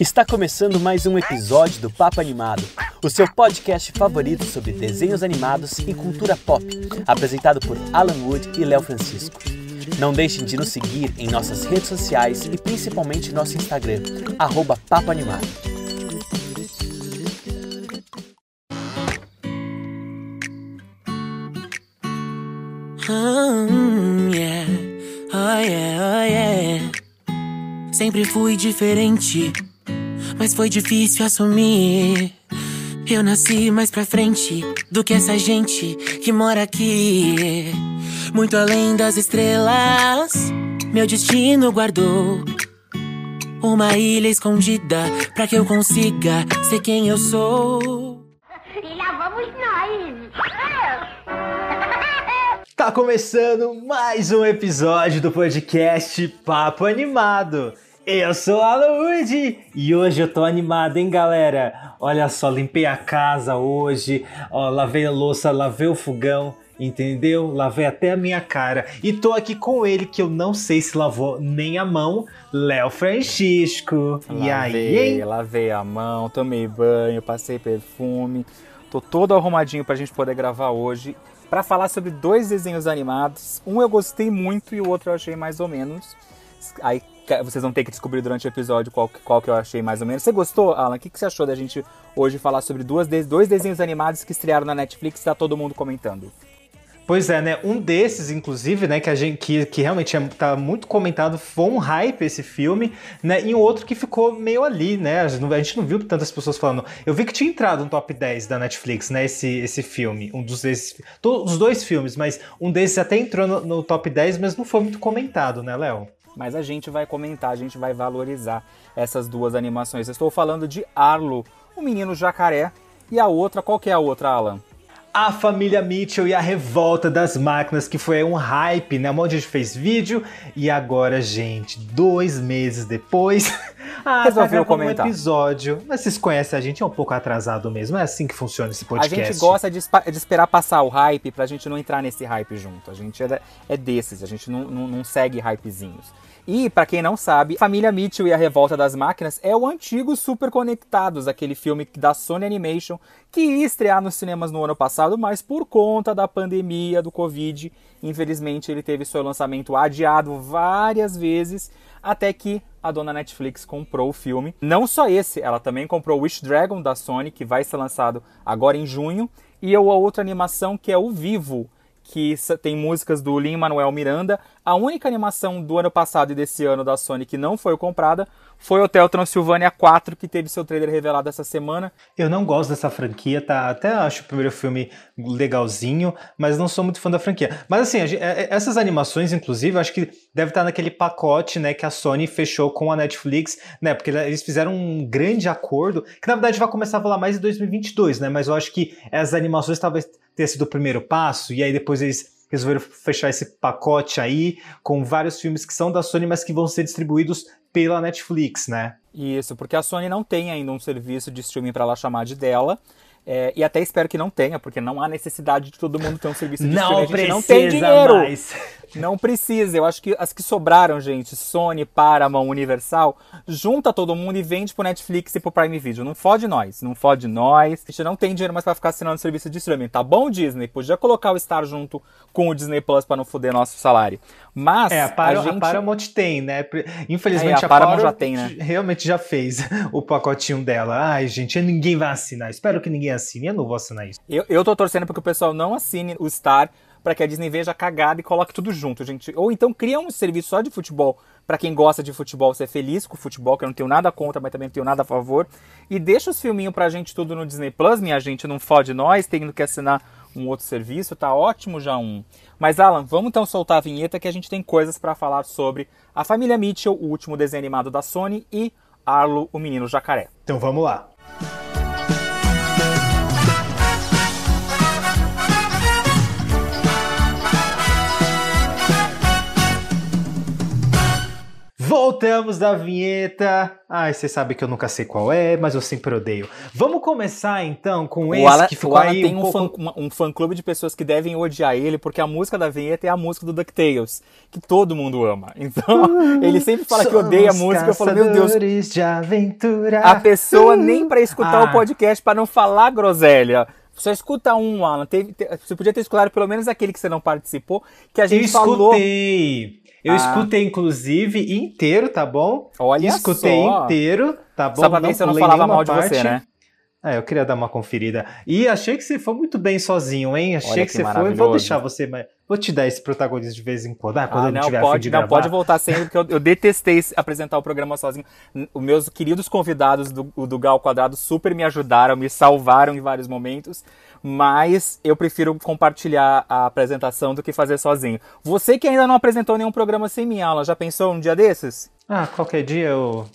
Está começando mais um episódio do Papo Animado, o seu podcast favorito sobre desenhos animados e cultura pop, apresentado por Alan Wood e Léo Francisco. Não deixem de nos seguir em nossas redes sociais e principalmente nosso Instagram, arroba Papo Animado. Oh, yeah. Oh, yeah, oh, yeah. Sempre fui diferente, mas foi difícil assumir. Eu nasci mais pra frente do que essa gente que mora aqui. Muito além das estrelas, meu destino guardou uma ilha escondida pra que eu consiga ser quem eu sou. E lá vamos nós. Tá começando mais um episódio do podcast Papo Animado. Eu sou a Luigi e hoje eu tô animado, hein, galera? Olha só, limpei a casa hoje, ó, lavei a louça, lavei o fogão, entendeu? Lavei até a minha cara. E tô aqui com ele que eu não sei se lavou nem a mão, Léo Francisco. e aí, hein? lavei a mão, tomei banho, passei perfume. Tô todo arrumadinho pra gente poder gravar hoje para falar sobre dois desenhos animados. Um eu gostei muito e o outro eu achei mais ou menos. Aí vocês vão ter que descobrir durante o episódio qual, qual que eu achei mais ou menos. Você gostou, Alan? O que, que você achou da gente hoje falar sobre duas, dois desenhos animados que estrearam na Netflix e tá todo mundo comentando? Pois é, né? Um desses, inclusive, né, que a gente que, que realmente é, tá muito comentado, foi um hype esse filme, né? E um outro que ficou meio ali, né? A gente, não, a gente não viu tantas pessoas falando. Eu vi que tinha entrado no top 10 da Netflix, né? Esse, esse filme. Um dos desses. Todos os dois filmes, mas um desses até entrou no, no top 10, mas não foi muito comentado, né, Léo? Mas a gente vai comentar, a gente vai valorizar essas duas animações. Eu estou falando de Arlo, o menino jacaré, e a outra, qual que é a outra, Alan? A família Mitchell e a revolta das máquinas, que foi um hype, né? Um monte de gente fez vídeo e agora, gente, dois meses depois, ah, resolveu tá comentar um episódio. Mas vocês conhecem a gente, é um pouco atrasado mesmo. É assim que funciona esse podcast. A gente gosta de, de esperar passar o hype pra gente não entrar nesse hype junto. A gente é, é desses, a gente não, não, não segue hypezinhos. E, para quem não sabe, Família Mitchell e a Revolta das Máquinas é o antigo Super Conectados, aquele filme da Sony Animation que ia estrear nos cinemas no ano passado, mas por conta da pandemia do Covid, infelizmente ele teve seu lançamento adiado várias vezes, até que a dona Netflix comprou o filme. Não só esse, ela também comprou Wish Dragon da Sony, que vai ser lançado agora em junho, e a outra animação que é o Vivo, que tem músicas do Lin-Manuel Miranda. A única animação do ano passado e desse ano da Sony que não foi comprada foi Hotel Transilvânia 4, que teve seu trailer revelado essa semana. Eu não gosto dessa franquia, tá? Até acho o primeiro filme legalzinho, mas não sou muito fã da franquia. Mas assim, é, é, essas animações, inclusive, acho que deve estar naquele pacote, né, que a Sony fechou com a Netflix, né? Porque eles fizeram um grande acordo, que na verdade vai começar a falar mais em 2022, né? Mas eu acho que as animações talvez tenha sido o primeiro passo, e aí depois eles resolveram fechar esse pacote aí com vários filmes que são da Sony, mas que vão ser distribuídos pela Netflix, né? Isso, porque a Sony não tem ainda um serviço de streaming para ela chamar de dela. É, e até espero que não tenha, porque não há necessidade de todo mundo ter um serviço de não streaming. Não tem dinheiro. Mais. Não precisa. Eu acho que as que sobraram, gente, Sony, Paramount, Universal, junta todo mundo e vende pro Netflix e pro Prime Video. Não fode nós. Não fode nós. A gente não tem dinheiro mais para ficar assinando serviço de streaming. Tá bom, Disney? Podia colocar o Star junto com o Disney Plus para não foder nosso salário. Mas. É, a, Par a, gente... a Paramount tem, né? Infelizmente é, a, a Paramount, Paramount já tem, né? Realmente já fez o pacotinho dela. Ai, gente, ninguém vai assinar. Espero que ninguém assine. Eu não vou assinar isso. Eu, eu tô torcendo para que o pessoal não assine o Star para que a Disney veja cagada e coloque tudo junto, gente. Ou então cria um serviço só de futebol para quem gosta de futebol ser feliz com o futebol, que eu não tenho nada contra, mas também não tenho nada a favor. E deixa os filminhos pra gente tudo no Disney Plus, minha gente, não fode nós, tendo que assinar um outro serviço, tá ótimo já um. Mas Alan, vamos então soltar a vinheta que a gente tem coisas para falar sobre a família Mitchell, o último desenho animado da Sony, e Arlo, o menino jacaré. Então vamos lá. Voltamos da vinheta. Ai, você sabe que eu nunca sei qual é, mas eu sempre odeio. Vamos começar então com O esse Alan, que o ficou Alan aí tem um um, pouco... fã, um fã-clube de pessoas que devem odiar ele, porque a música da vinheta é a música do DuckTales, que todo mundo ama. Então, ele sempre fala que odeia a música, eu falo, meu Deus, de aventura. a pessoa nem pra escutar Ah. o podcast pra não falar groselha. Só escuta um, Alan. Teve- te- você podia ter escutado pelo menos aquele que você não participou, que a Eu gente falou. escutei. Eu Ah. escutei, inclusive, inteiro, tá bom? Olha escutei só. inteiro, tá bom? Só pra ver se eu não falava mal de você, parte. né? É, eu queria dar uma conferida. E achei que você foi muito bem sozinho, hein? Achei Olha que, que você foi. Vou deixar você, mas vou te dar esse protagonismo de vez em quando. Ah, quando Ah, eu não não, tiver pode, de não, pode voltar sempre, porque eu, eu detestei apresentar o programa sozinho. Os meus queridos convidados do, do Gal Quadrado super me ajudaram, me salvaram em vários momentos, mas eu prefiro compartilhar a apresentação do que fazer sozinho. Você que ainda não apresentou nenhum programa sem mim, Alan, já pensou um dia desses? Ah, qualquer dia eu.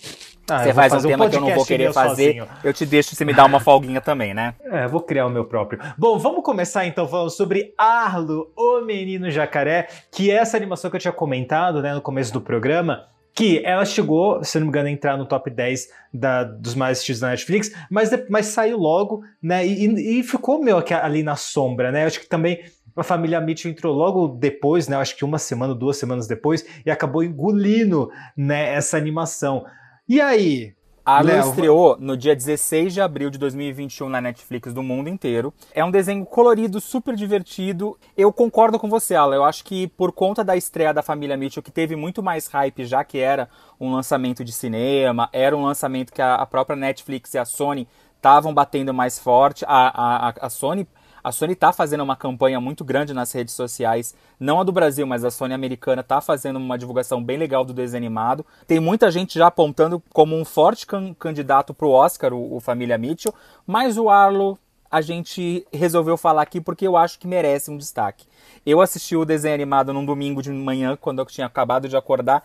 Ah, você faz um tema que eu não vou querer fazer, sozinho. eu te deixo se me dar uma folguinha também, né? É, vou criar o meu próprio. Bom, vamos começar então falando sobre Arlo, o Menino Jacaré, que é essa animação que eu tinha comentado né, no começo do programa, que ela chegou, se não me engano, a entrar no top 10 da- dos mais assistidos da Netflix, mas, mas saiu logo, né, e, e- ficou meio ali na sombra, né, acho que também a família Mitchell entrou logo depois, né, acho que uma semana, duas semanas depois, e acabou engolindo, né, essa animação. E aí, Arlo Léo, estreou no dia 16 de abril de 2021 na Netflix do mundo inteiro. É um desenho colorido, super divertido. Eu concordo com você, Alan. Eu acho que por conta da estreia da família Mitchell, que teve muito mais hype, já que era um lançamento de cinema, era um lançamento que a, a própria Netflix e a Sony estavam batendo mais forte. A, a, a Sony. A Sony tá fazendo uma campanha muito grande nas redes sociais, não a do Brasil, mas a Sony americana tá fazendo uma divulgação bem legal do desenho animado. Tem muita gente já apontando como um forte can- candidato pro Oscar, o, o Família Mitchell, mas o Arlo a gente resolveu falar aqui porque eu acho que merece um destaque. Eu assisti o desenho animado num domingo de manhã, quando eu tinha acabado de acordar,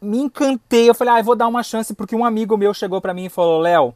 me encantei. Eu falei, ah, eu vou dar uma chance, porque um amigo meu chegou pra mim e falou: Léo,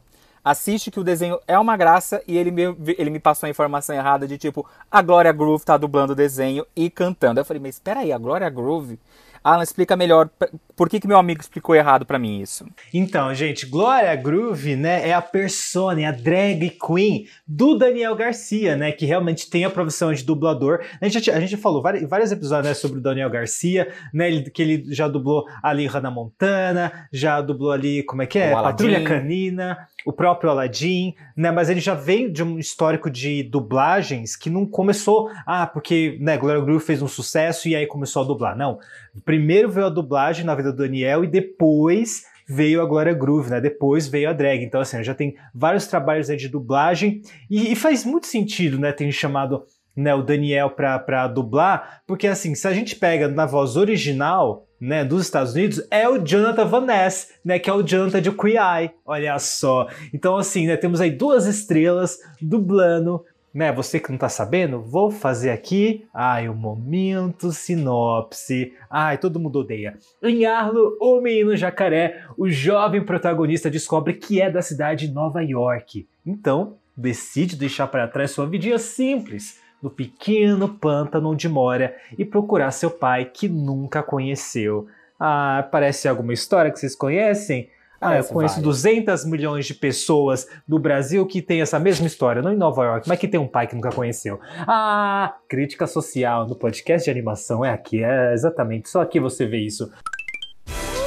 assiste que o desenho é uma graça. E ele me, ele me passou a informação errada de tipo, a Glória Groove tá dublando o desenho e cantando. Eu falei, mas espera aí, a Glória Groove? Alan, explica melhor por que, que meu amigo explicou errado pra mim isso. Então, gente, Glória Groove, né, é a persona, é a drag queen do Daniel Garcia, né, que realmente tem a profissão de dublador. A gente, a gente falou vari- vários episódios né, sobre o Daniel Garcia, né, ele- que ele já dublou ali Hannah Montana, já dublou ali, como é que é? Patrulha Canina, o próprio Aladdin, né, mas ele já vem de um histórico de dublagens que não começou, ah, porque, né, Glória Groove fez um sucesso e aí começou a dublar. Não, primeiro veio a dublagem na vida do Daniel e depois veio a Glória Groove, né? Depois veio a drag. Então, assim, já tem vários trabalhos de dublagem e, e faz muito sentido, né? Ter chamado né, o Daniel pra dublar, porque assim, se a gente pega na voz original, né, dos Estados Unidos, é o Jonathan Van Ness, né, que é o Jonathan de Queer Eye, olha só. Então, assim, né, temos aí duas estrelas dublando né, você que não tá sabendo, vou fazer aqui, ai, o momento sinopse. Ai, todo mundo odeia. Em Arlo, o menino jacaré, o jovem protagonista descobre que é da cidade de Nova York. Então, decide deixar para trás sua vidinha simples no pequeno pântano onde mora e procurar seu pai que nunca conheceu. Ah, parece alguma história que vocês conhecem? Ah, eu Parece conheço várias. 200 milhões de pessoas no Brasil que tem essa mesma história, não em Nova York, mas que tem um pai que nunca conheceu. Ah, crítica social no podcast de animação é aqui, é exatamente, só aqui você vê isso.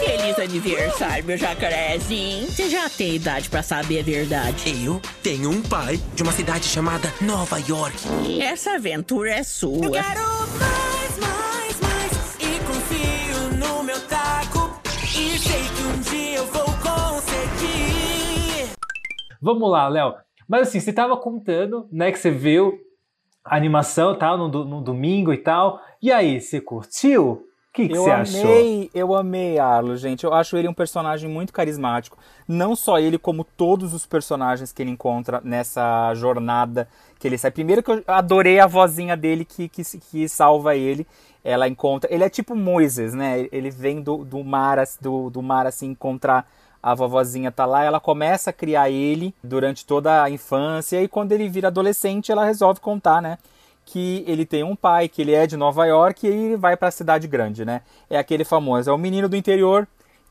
Feliz aniversário, meu jacarezinho. Você já tem idade pra saber a verdade. Eu tenho um pai de uma cidade chamada Nova York. Essa aventura é sua. mais, mais, Vamos lá, Léo. Mas assim, você tava contando, né, que você viu a animação tal, no, no domingo e tal. E aí, você curtiu? O que, que eu você amei, achou? eu amei Arlo, gente. Eu acho ele um personagem muito carismático. Não só ele, como todos os personagens que ele encontra nessa jornada que ele sai. Primeiro que eu adorei a vozinha dele que, que, que salva ele. Ela encontra. Ele é tipo Moisés, né? Ele vem do, do mar, do, do mar assim encontrar a vovozinha tá lá, ela começa a criar ele durante toda a infância e quando ele vira adolescente, ela resolve contar, né? que ele tem um pai, que ele é de Nova York e ele vai para a cidade grande, né? É aquele famoso, é o menino do interior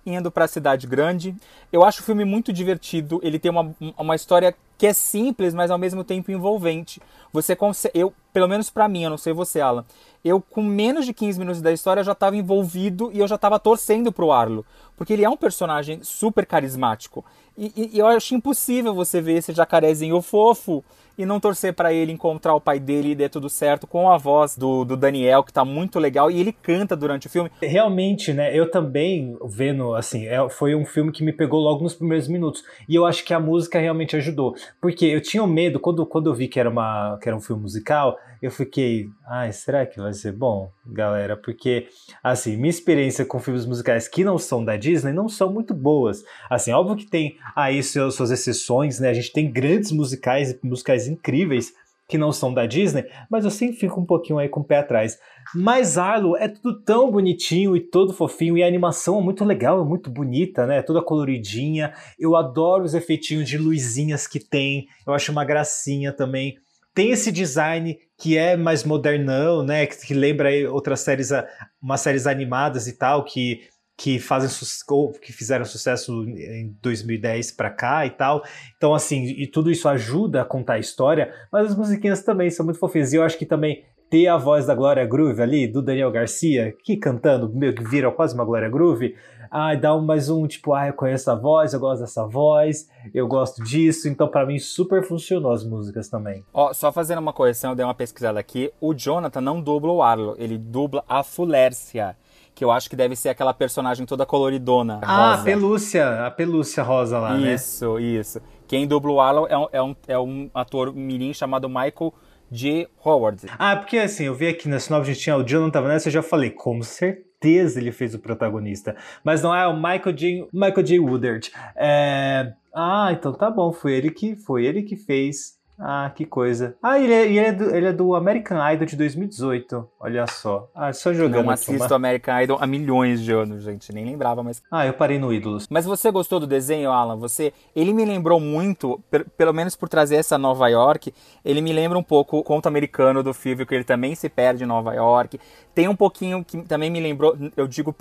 indo pra cidade grande. Eu acho o filme muito divertido. Ele tem uma, uma história que é simples, mas ao mesmo tempo envolvente. Você consegue, eu, pelo menos para mim, eu não sei você, Alan. Eu com menos de 15 minutos da história já estava envolvido e eu já estava torcendo pro Arlo, porque ele é um personagem super carismático. E, e, e eu acho impossível você ver esse jacarezinho fofo e não torcer para ele encontrar o pai dele e der tudo certo com a voz do, do Daniel, que tá muito legal, e ele canta durante o filme. Realmente, né? Eu também, vendo, assim, é, foi um filme que me pegou logo nos primeiros minutos. E eu acho que a música realmente ajudou. Porque eu tinha medo, quando, quando eu vi que era, uma, que era um filme musical, eu fiquei, ai, será que vai ser bom, galera? Porque, assim, minha experiência com filmes musicais que não são da Disney não são muito boas. Assim, óbvio que tem aí suas, suas exceções, né? A gente tem grandes musicais, musicais incríveis que não são da Disney, mas eu sempre fico um pouquinho aí com o pé atrás. Mas Arlo é tudo tão bonitinho e todo fofinho, e a animação é muito legal, é muito bonita, né? Toda coloridinha. Eu adoro os efeitinhos de luzinhas que tem, eu acho uma gracinha também. Tem esse design que é mais modernão, né? Que, que lembra outras séries, umas séries animadas e tal, que que fazem que fizeram sucesso em 2010 para cá e tal. Então assim, e tudo isso ajuda a contar a história, mas as musiquinhas também são muito fofinhas. E eu acho que também ter a voz da Glória Groove ali, do Daniel Garcia, que cantando, meio que vira quase uma Glória Groove, ah, dá um, mais um, tipo, ah, eu conheço a voz, eu gosto dessa voz, eu gosto disso, então para mim super funcionou as músicas também. Ó, só fazendo uma correção, eu dei uma pesquisada aqui, o Jonathan não dubla o Arlo, ele dubla a Fulércia que eu acho que deve ser aquela personagem toda coloridona. Ah, rosa. a pelúcia, a pelúcia rosa lá, isso, né? Isso, isso. Quem dubla o Arlo é um, é um, é um ator mirim chamado Michael J. Howard. Ah, porque assim, eu vi aqui na sinopse gente tinha o Jonathan Vanessa, eu já falei, com certeza ele fez o protagonista. Mas não é o Michael J. Michael J. Woodard. É... Ah, então tá bom, foi ele que foi ele que fez ah, que coisa. Ah, ele é, ele é, do, ele é do American Idol de 2018. Olha só. Ah, só jogando. Não assisto American Idol há milhões de anos, gente. Nem lembrava, mas. Ah, eu parei no Ídolos. Mas você gostou do desenho, Alan? Você. Ele me lembrou muito, pelo menos por trazer essa Nova York, ele me lembra um pouco o conto americano do Fível, que ele também se perde em Nova York. Tem um pouquinho que também me lembrou, eu digo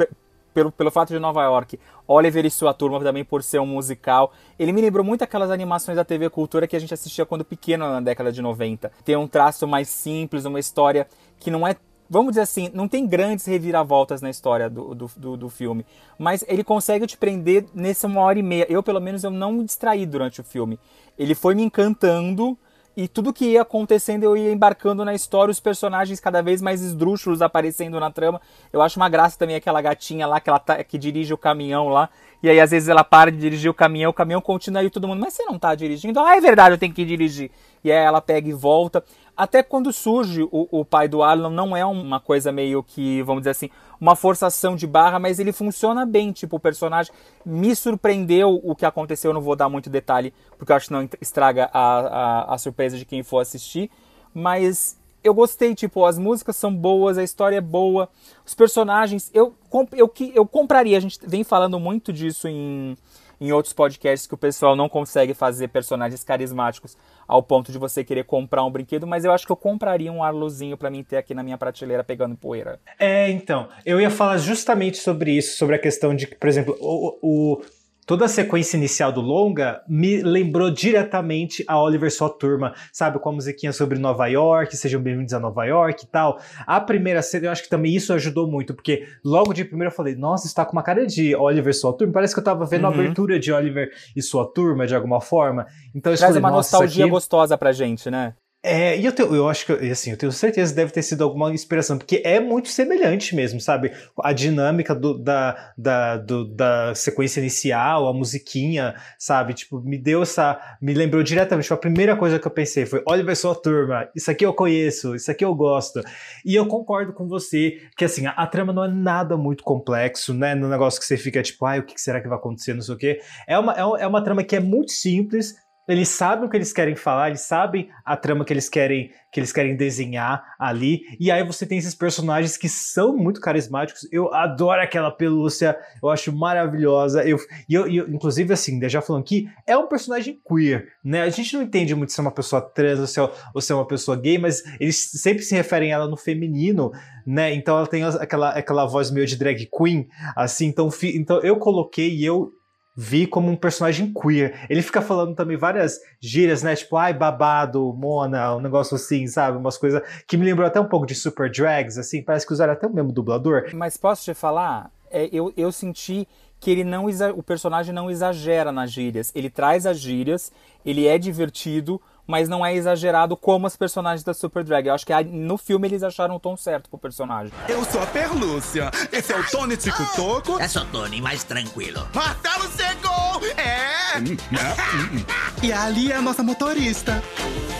pelo, pelo fato de Nova York, Oliver e sua turma também por ser um musical. Ele me lembrou muito aquelas animações da TV Cultura que a gente assistia quando pequeno na década de 90. Tem um traço mais simples, uma história que não é vamos dizer assim, não tem grandes reviravoltas na história do, do, do, do, filme, mas ele consegue te prender nessa uma hora e meia. Eu, pelo menos, eu não me distraí durante o filme. Ele foi me encantando e tudo que ia acontecendo eu ia embarcando na história, os personagens cada vez mais esdrúxulos aparecendo na trama. Eu acho uma graça também aquela gatinha lá que, ela tá, que dirige o caminhão lá. E aí às vezes ela para de dirigir o caminhão, o caminhão continua e todo mundo, mas você não tá dirigindo? Ah, é verdade, eu tenho que dirigir. E aí ela pega e volta. Até quando surge o, o pai do Arlon, não é uma coisa meio que, vamos dizer assim, uma forçação de barra, mas ele funciona bem. Tipo, o personagem me surpreendeu o que aconteceu. Eu não vou dar muito detalhe, porque eu acho que não estraga a, a, a surpresa de quem for assistir. Mas eu gostei, tipo, as músicas são boas, a história é boa, os personagens. Eu, eu, eu compraria, a gente vem falando muito disso em em outros podcasts que o pessoal não consegue fazer personagens carismáticos ao ponto de você querer comprar um brinquedo, mas eu acho que eu compraria um arlozinho para mim ter aqui na minha prateleira pegando poeira. É, então, eu ia falar justamente sobre isso, sobre a questão de que, por exemplo, o, o toda a sequência inicial do longa me lembrou diretamente a Oliver Sua Turma, sabe? Com a musiquinha sobre Nova York, sejam bem-vindos a Nova York e tal. A primeira cena, eu acho que também isso ajudou muito, porque logo de primeira eu falei, nossa, está com uma cara de Oliver Sua Turma. Parece que eu tava vendo uhum. a abertura de Oliver e Sua Turma de alguma forma. Então Traz falei, uma nostalgia aqui... gostosa pra gente, né? É, e eu, tenho, eu acho que, assim, eu tenho certeza que deve ter sido alguma inspiração, porque é muito semelhante mesmo, sabe? A dinâmica do, da, da, do, da sequência inicial, a musiquinha, sabe? Tipo, me deu essa. Me lembrou diretamente. Tipo, a primeira coisa que eu pensei foi: olha, vai sua turma, isso aqui eu conheço, isso aqui eu gosto. E eu concordo com você que, assim, a, a trama não é nada muito complexo, né? No negócio que você fica tipo, ai, o que será que vai acontecer, não sei o quê. É uma, é, é uma trama que é muito simples eles sabem o que eles querem falar, eles sabem a trama que eles querem que eles querem desenhar ali. E aí você tem esses personagens que são muito carismáticos. Eu adoro aquela pelúcia, eu acho maravilhosa. Eu, e eu, eu, inclusive, assim, já falando aqui, é um personagem queer, né? A gente não entende muito se é uma pessoa trans ou se é, ou se é uma pessoa gay, mas eles sempre se referem a ela no feminino, né? Então ela tem aquela, aquela voz meio de drag queen, assim. Então, então eu coloquei e eu vi como um personagem queer. Ele fica falando também várias gírias, né? Tipo, ai, babado, mona, um negócio assim, sabe? Umas coisas que me lembrou até um pouco de Super Drags, assim. Parece que usaram até o mesmo dublador. Mas posso te falar? É, eu, eu senti que ele não o personagem não exagera nas gírias. Ele traz as gírias, ele é divertido, mas não é exagerado como os personagens da Super Drag. Eu acho que no filme eles acharam o tom certo pro personagem. Eu sou a Perlúcia, esse é o Tony Tico Toco. É só Tony, mais tranquilo. É! e ali é a nossa motorista.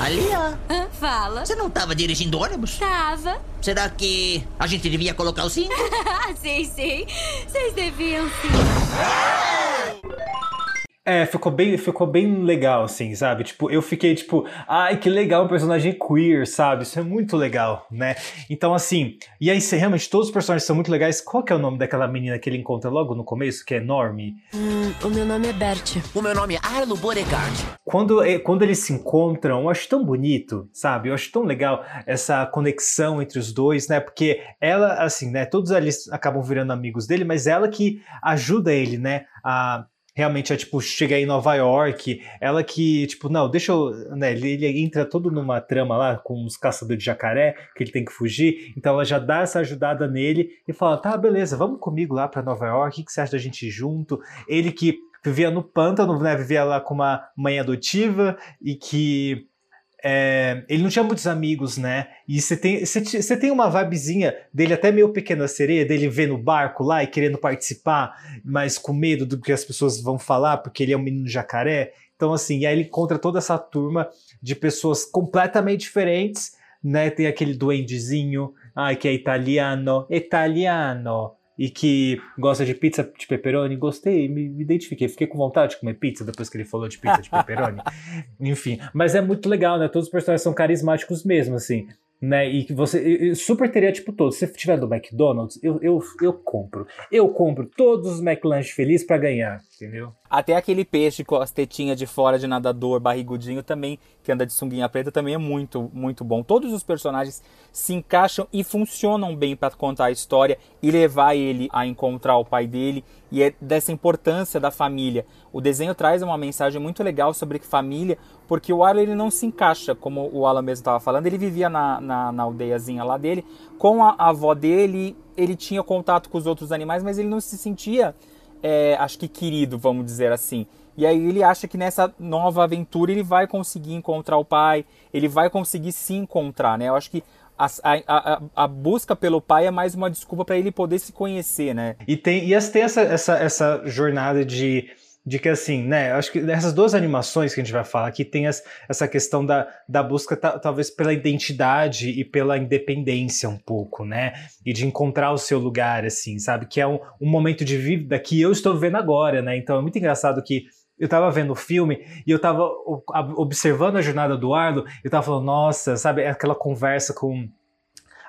Ali, ó. Fala. Você não tava dirigindo ônibus? Tava. Será que a gente devia colocar o cinto? sei, sei. Vocês deviam sim. É, ficou bem, ficou bem legal, assim, sabe? Tipo, eu fiquei tipo, ai, que legal um personagem queer, sabe? Isso é muito legal, né? Então, assim, e aí, realmente, todos os personagens são muito legais. Qual que é o nome daquela menina que ele encontra logo no começo, que é enorme? Hum, o meu nome é Bert. O meu nome é Arlo Boregard. Quando, quando eles se encontram, eu acho tão bonito, sabe? Eu acho tão legal essa conexão entre os dois, né? Porque ela, assim, né? Todos eles acabam virando amigos dele, mas ela que ajuda ele, né? A realmente é tipo chegar em Nova York, ela que tipo não, deixa eu, né, ele, ele, entra todo numa trama lá com os caçadores de jacaré que ele tem que fugir, então ela já dá essa ajudada nele e fala tá beleza, vamos comigo lá para Nova York, o que você acha da gente ir junto? Ele que vivia no pântano, né, vivia lá com uma mãe adotiva e que é, ele não tinha muitos amigos, né? E você tem, você tem uma vibezinha dele até meio pequena sereia, dele ver no barco lá e querendo participar, mas com medo do que as pessoas vão falar, porque ele é um menino jacaré. Então, assim, aí ele encontra toda essa turma de pessoas completamente diferentes, né? Tem aquele duendezinho, ai, que é italiano, italiano e que gosta de pizza de pepperoni, gostei, me, me, identifiquei, fiquei com vontade de comer pizza depois que ele falou de pizza de pepperoni. Enfim, mas é muito legal, né? Todos os personagens são carismáticos mesmo, assim né? E que você super teria tipo todos. Se tiver do McDonald's, eu, eu, eu compro. Eu compro todos os McLanche felizes para ganhar, entendeu? Até aquele peixe com as tetinhas de fora de nadador, barrigudinho também, que anda de sunguinha preta, também é muito, muito bom. Todos os personagens se encaixam e funcionam bem para contar a história e levar ele a encontrar o pai dele. E é dessa importância da família. O desenho traz uma mensagem muito legal sobre família, porque o Arlo ele não se encaixa, como o Alan mesmo estava falando, ele vivia na, na, na, aldeiazinha lá dele, com a, a, avó dele, ele tinha contato com os outros animais, mas ele não se sentia, é, acho que querido, vamos dizer assim. E aí ele acha que nessa nova aventura ele vai conseguir encontrar o pai, ele vai conseguir se encontrar, né? Eu acho que a, a, a, busca pelo pai é mais uma desculpa para ele poder se conhecer, né? E tem, e tem essa, essa, essa jornada de de que assim, né, acho que essas duas animações que a gente vai falar aqui tem as, essa questão da, da busca talvez pela identidade e pela independência um pouco, né, e de encontrar o seu lugar, assim, sabe, que é um, um momento de vida que eu estou vivendo agora, né, então é muito engraçado que eu tava vendo o filme e eu tava observando a jornada do Arlo, eu tava falando, nossa, sabe, aquela conversa com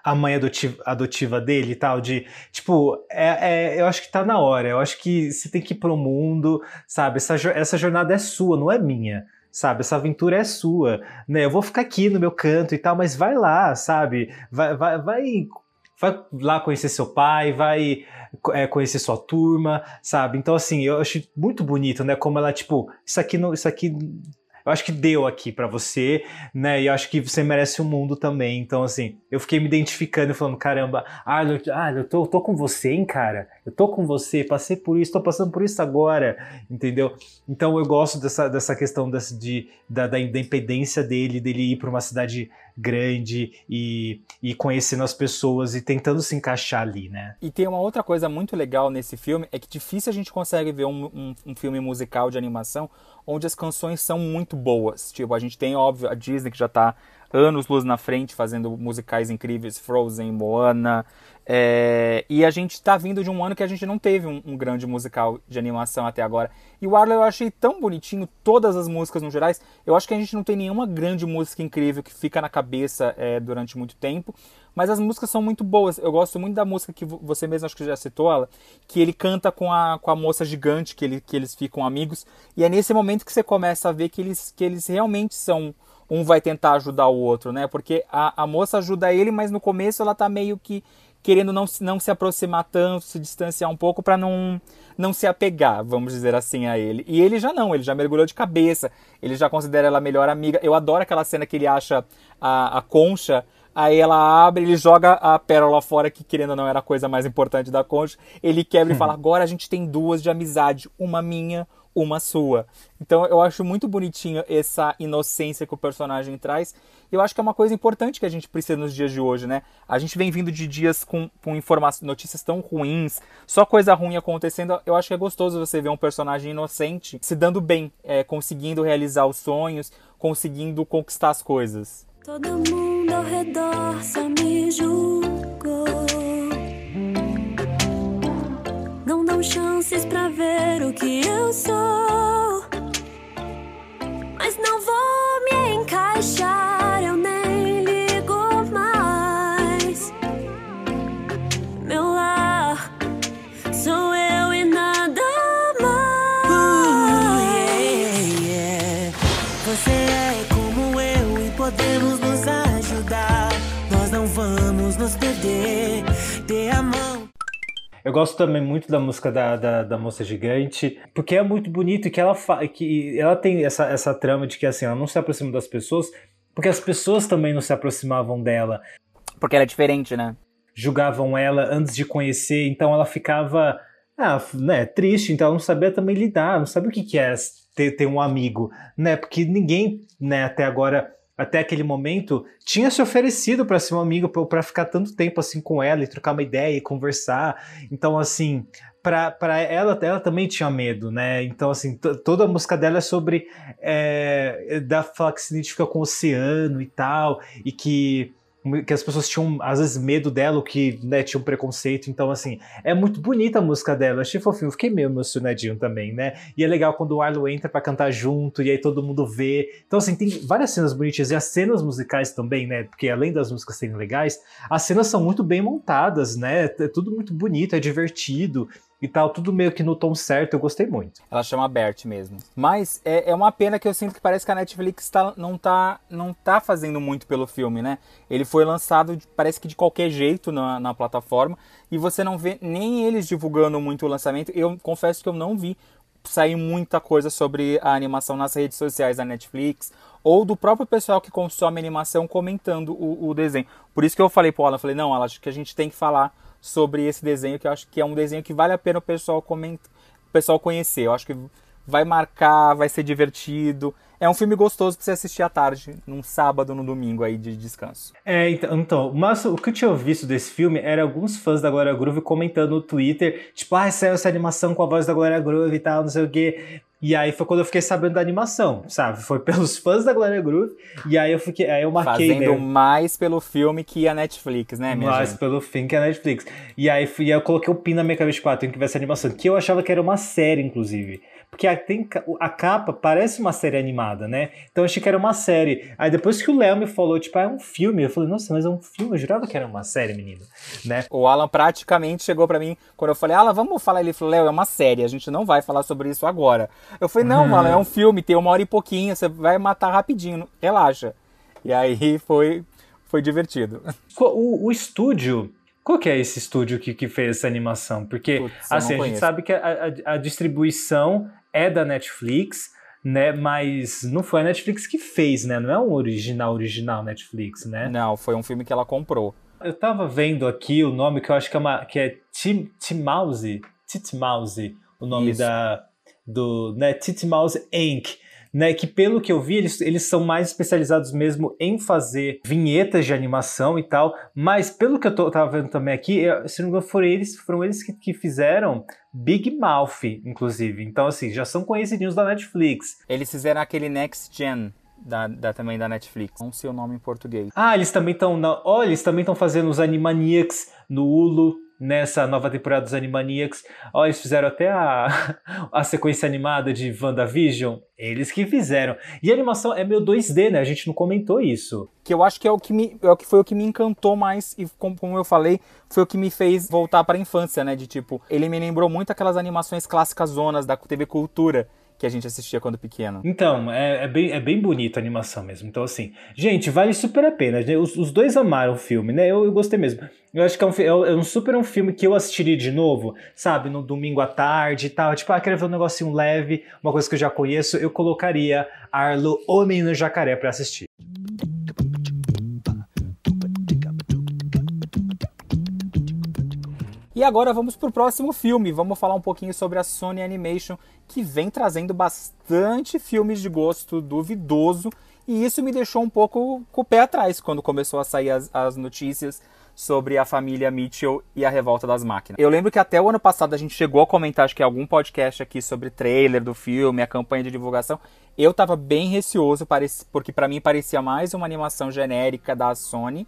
a mãe adotiva, adotiva dele e tal, de tipo, é, é, eu acho que tá na hora, eu acho que você tem que ir pro mundo, sabe? Essa, essa jornada é sua, não é minha. Sabe, essa aventura é sua, né? Eu vou ficar aqui no meu canto e tal, mas vai lá, sabe? Vai, vai, vai, vai lá conhecer seu pai, vai é, conhecer sua turma, sabe? Então, assim, eu acho muito bonito, né? Como ela, tipo, isso aqui não, isso aqui eu acho que deu aqui para você, né? E eu acho que você merece o um mundo também. Então, assim, eu fiquei me identificando, falando, caramba, ah, eu, ah, eu tô, tô com você, hein, cara? Eu tô com você, passei por isso, tô passando por isso agora, entendeu? Então eu gosto dessa, dessa questão de, da, da independência dele, dele ir para uma cidade grande e, e conhecendo as pessoas e tentando se encaixar ali, né? E tem uma outra coisa muito legal nesse filme, é que difícil a gente consegue ver um, um, um filme musical de animação onde as canções são muito boas. Tipo, a gente tem, óbvio, a Disney que já está anos luz na frente, fazendo musicais incríveis, Frozen, Moana. É, e a gente está vindo de um ano que a gente não teve um, um, grande musical de animação até agora. E o Arlo eu achei tão bonitinho, todas as músicas no gerais. Eu acho que a gente não tem nenhuma grande música incrível que fica na cabeça é, durante muito tempo. Mas as músicas são muito boas. Eu gosto muito da música que você mesmo acho que já citou, ela, que ele canta com a, com a moça gigante, que, ele, que eles ficam amigos. E é nesse momento que você começa a ver que eles, que eles realmente são um vai tentar ajudar o outro, né? Porque a, a moça ajuda ele, mas no começo ela tá meio que querendo não, não se aproximar tanto, se distanciar um pouco para não, não se apegar, vamos dizer assim, a ele. E ele já não, ele já mergulhou de cabeça, ele já considera ela a melhor amiga. Eu adoro aquela cena que ele acha a, a concha, aí ela abre, ele joga a pérola fora, que querendo ou não era a coisa mais importante da concha, ele quebra e fala, agora a gente tem duas de amizade, uma minha, uma sua. Então eu acho muito bonitinho essa inocência que o personagem traz. Eu acho que é uma coisa importante que a gente precisa nos dias de hoje, né? A gente vem vindo de dias com, com informações, notícias tão ruins, só coisa ruim acontecendo. Eu acho que é gostoso você ver um personagem inocente se dando bem, é, conseguindo realizar os sonhos, conseguindo conquistar as coisas. Todo mundo ao redor só me julgou. Dão chances pra ver o que eu sou. Mas não vou me encaixar, eu nem ligo mais. Meu lar sou eu e nada mais. Você é como eu e podemos nos ajudar. Nós não vamos nos perder. Dê a mão. Eu gosto também muito da música da, da, da Moça Gigante, porque é muito bonito e que ela, fa que ela tem essa, essa trama de que assim, ela não se aproxima das pessoas, porque as pessoas também não se aproximavam dela. Porque ela é diferente, né? Julgavam ela antes de conhecer, então ela ficava ah, né, triste, então ela não sabia também lidar, não sabia o que, que é ter, ter um amigo, né? Porque ninguém, né, até agora até aquele momento, tinha se oferecido para ser um amigo, para ficar tanto tempo assim com ela e trocar uma ideia e conversar. Então, assim, para ela, ela também tinha medo, né? Então, assim, toda a música dela é sobre é, da falar que se identifica com o oceano e tal, e que que as pessoas tinham, às vezes, medo dela, que né, tinham preconceito. Então, assim, é muito bonita a música dela. Achei fofinho, fiquei meio emocionadinho também, né? E é legal quando o Arlo entra para cantar junto, e aí todo mundo vê. Então, assim, tem várias cenas bonitas, e as cenas musicais também, né? Porque além das músicas serem legais, as cenas são muito bem montadas, né? É tudo muito bonito, é divertido e tal, tudo meio que no tom certo, eu gostei muito. Ela chama Bert mesmo. Mas é, é uma pena que eu sinto que parece que a Netflix tá, não, tá, não tá fazendo muito pelo filme, né? Ele foi lançado, parece que de qualquer jeito na, na plataforma, e você não vê nem eles divulgando muito o lançamento. Eu confesso que eu não vi sair muita coisa sobre a animação nas redes sociais da Netflix ou do próprio pessoal que consome animação comentando o, o desenho. Por isso que eu falei pro Alan, falei, não, Alan, acho que a gente tem que falar sobre esse desenho, que eu acho que é um desenho que vale a pena o pessoal comentar, o pessoal conhecer. Eu acho que vai marcar, vai ser divertido. É um filme gostoso pra você assistir à tarde, num sábado, no domingo aí de descanso. É, então, então, mas o que eu tinha visto desse filme era alguns fãs da Glória Groove comentando no Twitter, tipo, ah, saiu essa animação com a voz da Glória Groove e tal, não sei o quê. E aí foi quando eu fiquei sabendo da animação, sabe? Foi pelos fãs da Glória Groove. E aí eu fiquei, aí eu marquei, Fazendo né? mais pelo filme que a Netflix, né, minha mais gente? pelo filme que a Netflix. E aí, fui, eu coloquei o pin na minha cabeça, tipo, ah, que ver essa animação. Que eu achava que era uma série, inclusive. Porque a, tem, a capa parece uma série animada, né? Então eu achei que era uma série. Aí depois que o Léo me falou, tipo, ah, é um filme, eu falei, nossa, mas é um filme, eu jurava que era uma série, menino. Né? O Alan praticamente chegou para mim quando eu falei, Alan, vamos falar. Ele falou, Léo, é uma série, a gente não vai falar sobre isso agora. Eu falei, não, Uhum. Alan, é um filme, tem uma hora e pouquinho, você vai matar rapidinho, relaxa. E aí foi, foi divertido. O, o estúdio. Qual que é esse estúdio que, que fez essa animação? Porque, Putz, assim, a gente conheço. sabe que a, a- a distribuição é da Netflix, né? Mas não foi a Netflix que fez, né? Não é um original, original Netflix, né? Não, foi um filme que ela comprou. Eu tava vendo aqui o nome que eu acho que é, uma, que é Tim- Titmouse, Titmouse, o nome Isso. da do, né, Titmouse Inc. Né, que pelo que eu vi, eles, eles são mais especializados mesmo em fazer vinhetas de animação e tal, mas pelo que eu tô, tava vendo também aqui, eu- se não me engano, foram eles, foram eles que, que fizeram Big Mouth, inclusive. Então, assim, já são conhecidinhos da Netflix. Eles fizeram aquele Next Gen. da, da- também da Netflix. Não sei o nome em português. Ah, eles também estão. Olha, eles também estão fazendo os Animaniacs no Hulu nessa nova temporada dos Animaniacs. Ó, eles fizeram até a, a sequência animada de WandaVision. Eles que fizeram. E a animação é meio 2D, né? A gente não comentou isso. Que eu acho que é o que, me, é o que foi o que me encantou mais e como, como eu falei, foi o que me fez voltar para a infância, né? De tipo, ele me lembrou muito aquelas animações clássicas zonas da TV Cultura que a gente assistia quando pequeno. Então, é, é bem, é bem bonita a animação mesmo. Então, assim, gente, vale super a pena. né? Os, os dois amaram o filme, né? Eu, eu gostei mesmo. Eu acho que é um, é é um super um filme que eu assistiria de novo, sabe? No domingo à tarde e tal. Tipo, ah, quero ver um negocinho leve, uma coisa que eu já conheço. Eu colocaria Arlo, o Menino Jacaré pra assistir. E agora vamos pro próximo filme. Vamos falar um pouquinho sobre a Sony Animation, que vem trazendo bastante filmes de gosto duvidoso. E isso me deixou um pouco com o pé atrás quando começou a sair as, as notícias sobre a família Mitchell e a revolta das máquinas. Eu lembro que até o ano passado a gente chegou a comentar, acho que algum podcast aqui sobre trailer do filme, a campanha de divulgação. Eu tava bem receoso, porque para mim parecia mais uma animação genérica da Sony.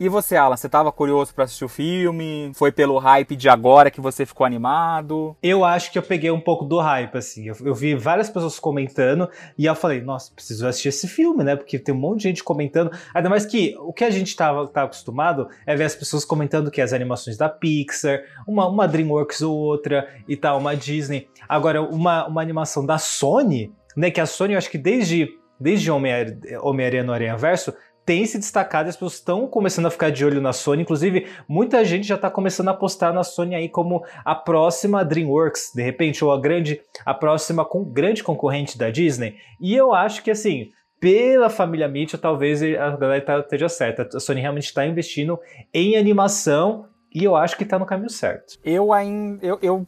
E você, Alan, você tava curioso pra assistir o filme? Foi pelo hype de agora que você ficou animado? Eu acho que eu peguei um pouco do hype, assim. Eu, eu vi várias pessoas comentando e eu falei, nossa, preciso assistir esse filme, né? Porque tem um monte de gente comentando. Ainda mais que o que a gente tava, tá acostumado é ver as pessoas comentando que as animações da Pixar, uma, uma DreamWorks ou outra e tal, uma Disney. Agora, uma, uma animação da Sony, né? Que a Sony, eu acho que desde, desde Homem-Aranha Homem no Aranha Verso, tem se destacado as pessoas estão começando a ficar de olho na Sony. Inclusive, muita gente já está começando a apostar na Sony aí como a próxima DreamWorks, de repente, ou a grande, a próxima com grande concorrente da Disney. E eu acho que assim, pela família Mitchell, talvez a galera tá- esteja certa. A Sony realmente está investindo em animação e eu acho que está no caminho certo. Eu ainda. Eu, eu-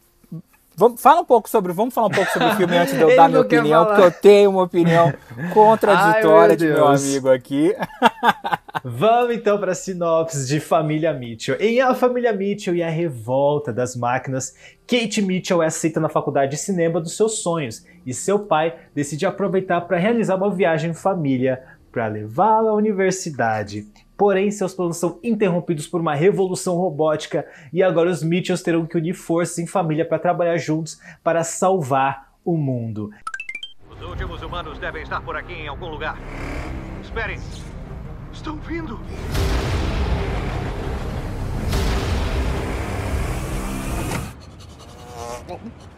Vamos, fala um pouco sobre. Vamos falar um pouco sobre o filme antes de eu dar minha opinião, falar. porque eu tenho uma opinião contraditória Ai, de meu meu Deus. amigo aqui. Vamos então para a sinopse de Família Mitchell. Em A Família Mitchell e a Revolta das Máquinas, Kate Mitchell é aceita na faculdade de cinema dos seus sonhos e seu pai decide aproveitar para realizar uma viagem em família para levá-la à universidade. Porém, seus planos são interrompidos por uma revolução robótica e agora os Mitchells terão que unir forças em família para trabalhar juntos para salvar o mundo. Os últimos humanos devem estar por aqui em algum lugar. Esperem. Estão vindo.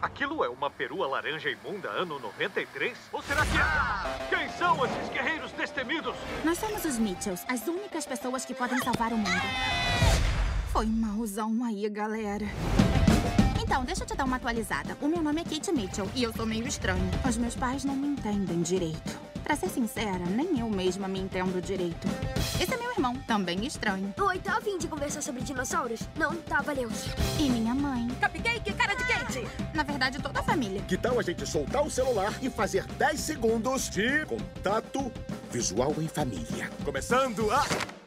Aquilo é uma perua laranja imunda ano 93? Ou será que é? Quem são esses guerreiros destemidos? Nós somos os Mitchells, as únicas pessoas que podem salvar o mundo. Foi malzão aí, galera. Então, deixa eu te dar uma atualizada. O meu nome é Kate Mitchell e eu sou meio estranho. Os meus pais não me entendem direito. Pra ser sincera, nem eu mesma me entendo direito. Esse é meu irmão, também estranho. Oi, tá a fim de conversar sobre dinossauros? Não, tá, valeu. E minha mãe. Cupcake, cara de Kate! Na verdade, toda a família. Que tal a gente soltar o celular e fazer 10 segundos de contato visual em família? Começando a.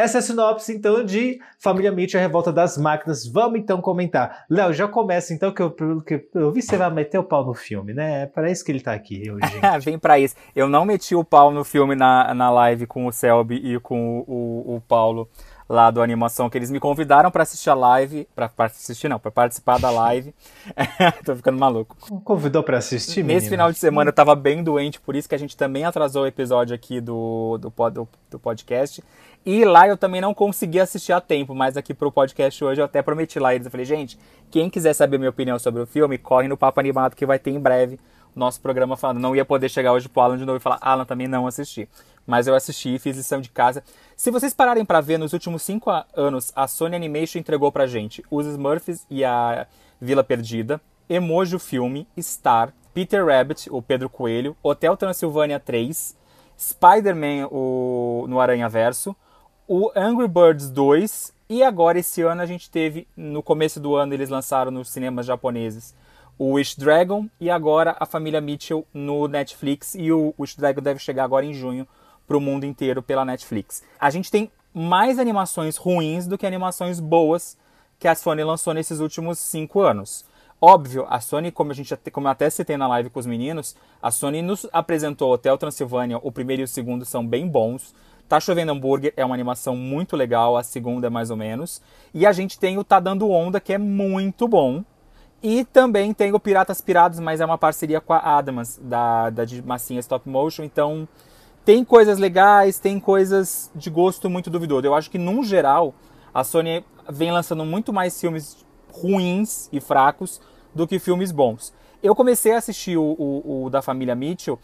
Essa é a sinopse, então, de Família Mitchell, a Revolta das Máquinas. Vamos, então, comentar. Léo, já começa, então, que eu, que eu vi, você vai meter o pau no filme, né? É para isso que ele tá aqui hoje. gente. Vem pra isso. Eu não meti o pau no filme na, na live com o Selby e com o, o, o Paulo lá do animação, que eles me convidaram pra assistir a live. Pra, pra assistir, não, pra participar da live. Tô ficando maluco. Convidou pra assistir, Nesse menino? final de semana eu tava bem doente, por isso que a gente também atrasou o episódio aqui do, do, do, do podcast. E lá eu também não consegui assistir a tempo, mas aqui pro podcast hoje eu até prometi lá eles. Eu falei, gente, quem quiser saber minha opinião sobre o filme, corre no Papo Animado que vai ter em breve o nosso programa falando. Não ia poder chegar hoje pro Alan de novo e falar, Alan também não assisti. Mas eu assisti, fiz lição de casa. Se vocês pararem pra ver, nos últimos cinco anos, a Sony Animation entregou pra gente os Smurfs e a Vila Perdida, Emoji Filme, Star, Peter Rabbit, o Pedro Coelho, Hotel Transilvânia 3, Spider-Man o- no Aranha Verso, o Angry Birds 2 e agora esse ano a gente teve, no começo do ano eles lançaram nos cinemas japoneses o Wish Dragon e agora a família Mitchell no Netflix e o Wish Dragon deve chegar agora em junho para o mundo inteiro pela Netflix. A gente tem mais animações ruins do que animações boas que a Sony lançou nesses últimos cinco anos. Óbvio, a Sony, como a gente como eu até citei na live com os meninos, a Sony nos apresentou Hotel Transilvânia, o primeiro e o segundo são bem bons. Tá Chovendo Hambúrguer é uma animação muito legal, a segunda é mais ou menos. E a gente tem o Tá Dando Onda, que é muito bom. E também tem o Piratas Pirados, mas é uma parceria com a Adams, da, da de massinha stop motion. Então, tem coisas legais, tem coisas de gosto muito duvidoso. Eu acho que, num geral, a Sony vem lançando muito mais filmes ruins e fracos do que filmes bons. Eu comecei a assistir o, o, o da família Mitchell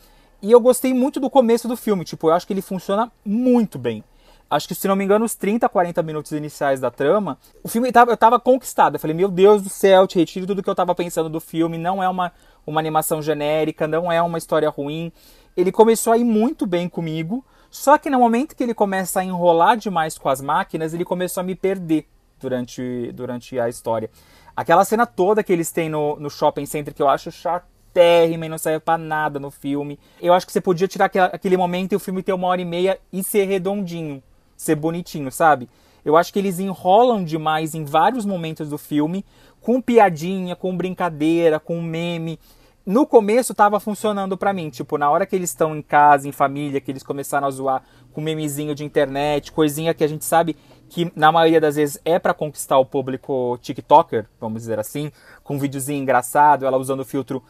e eu gostei muito do começo do filme, tipo, eu acho que ele funciona muito bem. Acho que, se não me engano, os 30, 40 minutos iniciais da trama, o filme tava, eu tava conquistado. Eu falei, meu Deus do céu, te retiro tudo que eu tava pensando do filme. Não é uma, uma animação genérica, não é uma história ruim. Ele começou a ir muito bem comigo, só que no momento que ele começa a enrolar demais com as máquinas, ele começou a me perder durante, durante a história. Aquela cena toda que eles têm no, no shopping center que eu acho chato térrima e não serve para nada no filme. Eu acho que você podia tirar aquele momento e o filme ter uma hora e meia e ser redondinho, ser bonitinho, sabe? Eu acho que eles enrolam demais em vários momentos do filme, com piadinha, com brincadeira, com meme. No começo tava funcionando para mim, tipo, na hora que eles estão em casa, em família, que eles começaram a zoar com memezinho de internet, coisinha que a gente sabe que na maioria das vezes é para conquistar o público TikToker, vamos dizer assim, com um videozinho engraçado, ela usando o filtro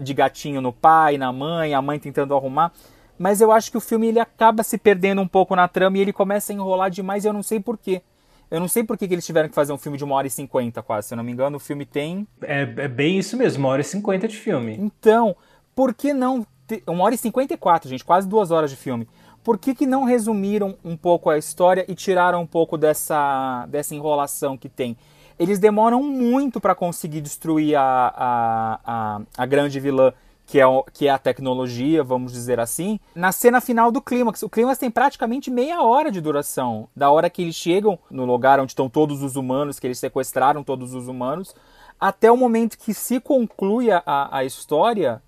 de gatinho no pai, na mãe, a mãe tentando arrumar. Mas eu acho que o filme ele acaba se perdendo um pouco na trama e ele começa a enrolar demais e eu não sei porquê. Eu não sei por que, eles tiveram que fazer um filme de uma hora e cinquenta quase. Se eu não me engano, o filme tem. É, é bem isso mesmo, uma hora e cinquenta de filme. Então, por que não. Ter... Uma hora e cinquenta e quatro, gente, quase duas horas de filme. Por que, que não resumiram um pouco a história e tiraram um pouco dessa, dessa enrolação que tem? Eles demoram muito para conseguir destruir a, a, a, a, grande vilã, que é, o, que é a tecnologia, vamos dizer assim, na cena final do clímax. O clímax tem praticamente meia hora de duração, da hora que eles chegam no lugar onde estão todos os humanos, que eles sequestraram todos os humanos, até o momento que se conclui a, a história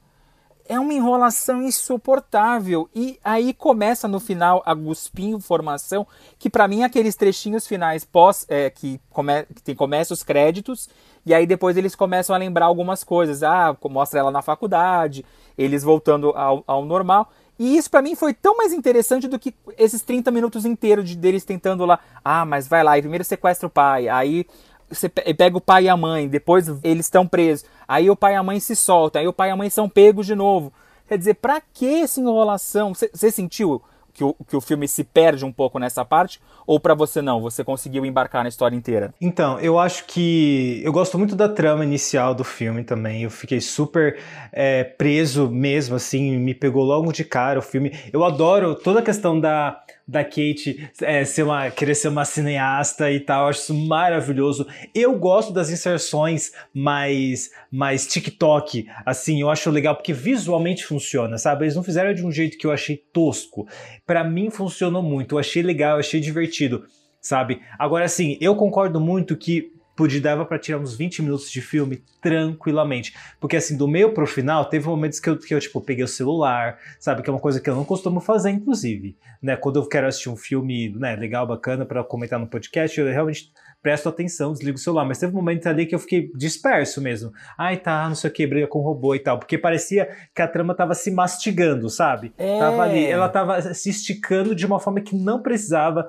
é uma enrolação insuportável. E aí começa no final a guspir informação, que para mim é aqueles trechinhos finais pós é, que, come, que começa os créditos, e aí depois eles começam a lembrar algumas coisas. Ah, mostra ela na faculdade, eles voltando ao, ao normal. E isso para mim foi tão mais interessante do que esses 30 minutos inteiros de deles tentando lá. Ah, mas vai lá, e primeiro sequestra o pai, aí você pega o pai e a mãe, depois eles estão presos. Aí o pai e a mãe se soltam, aí o pai e a mãe são pegos de novo. Quer dizer, pra que essa enrolação? Você sentiu que o, que o filme se perde um pouco nessa parte? Ou para você não? Você conseguiu embarcar na história inteira? Então, eu acho que. Eu gosto muito da trama inicial do filme também. Eu fiquei super é, preso mesmo, assim, me pegou logo de cara o filme. Eu adoro toda a questão da da Kate é, ser uma, querer ser uma cineasta e tal, eu acho isso maravilhoso. Eu gosto das inserções mais, mais TikTok, assim, eu acho legal porque visualmente funciona, sabe? Eles não fizeram de um jeito que eu achei tosco. Para mim funcionou muito, eu achei legal, eu achei divertido, sabe? Agora, assim, eu concordo muito que podia dava para tirar uns 20 minutos de filme tranquilamente. Porque assim, do meio pro final, teve momentos que eu, que eu tipo, peguei o celular, sabe? Que é uma coisa que eu não costumo fazer, inclusive. Né? Quando eu quero assistir um filme né, legal, bacana para comentar no podcast, eu realmente presto atenção, desligo o celular. Mas teve momentos ali que eu fiquei disperso mesmo. Ai, tá, não sei o que, briga com o robô e tal. Porque parecia que a trama tava se mastigando, sabe? É. Tava ali, ela tava se esticando de uma forma que não precisava.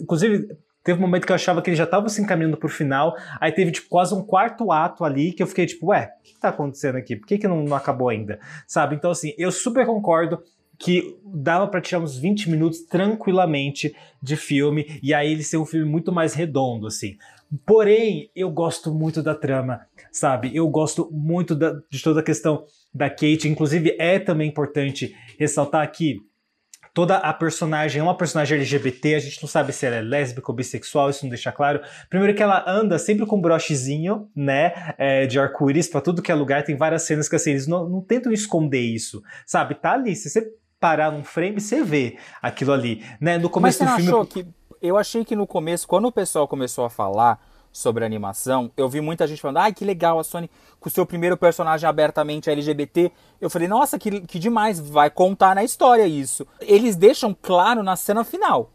Inclusive, Teve um momento que eu achava que ele já estava se encaminhando pro final. Aí teve, tipo, quase um quarto ato ali que eu fiquei, tipo, ué, o que, que tá acontecendo aqui? Por que, que não, não acabou ainda? Sabe? Então, assim, eu super concordo que dava para tirar uns 20 minutos tranquilamente de filme e aí ele ser um filme muito mais redondo, assim. Porém, eu gosto muito da trama, sabe? Eu gosto muito da, de toda a questão da Kate. Inclusive, é também importante ressaltar aqui toda a personagem é uma personagem LGBT, a gente não sabe se ela é lésbica ou bissexual, isso não deixa claro. Primeiro que ela anda sempre com um brochezinho, né, é, de arco-íris pra tudo que é lugar, tem várias cenas que assim, eles não, não tentam esconder isso, sabe? Tá ali, se você parar num frame, você vê aquilo ali, né? No começo Mas você do filme... Achou que, eu achei que no começo, quando o pessoal começou a falar sobre animação, eu vi muita gente falando, ai, que legal a Sony com o seu primeiro personagem abertamente LGBT. Eu falei, nossa, que, que demais, vai contar na história isso. Eles deixam claro na cena final,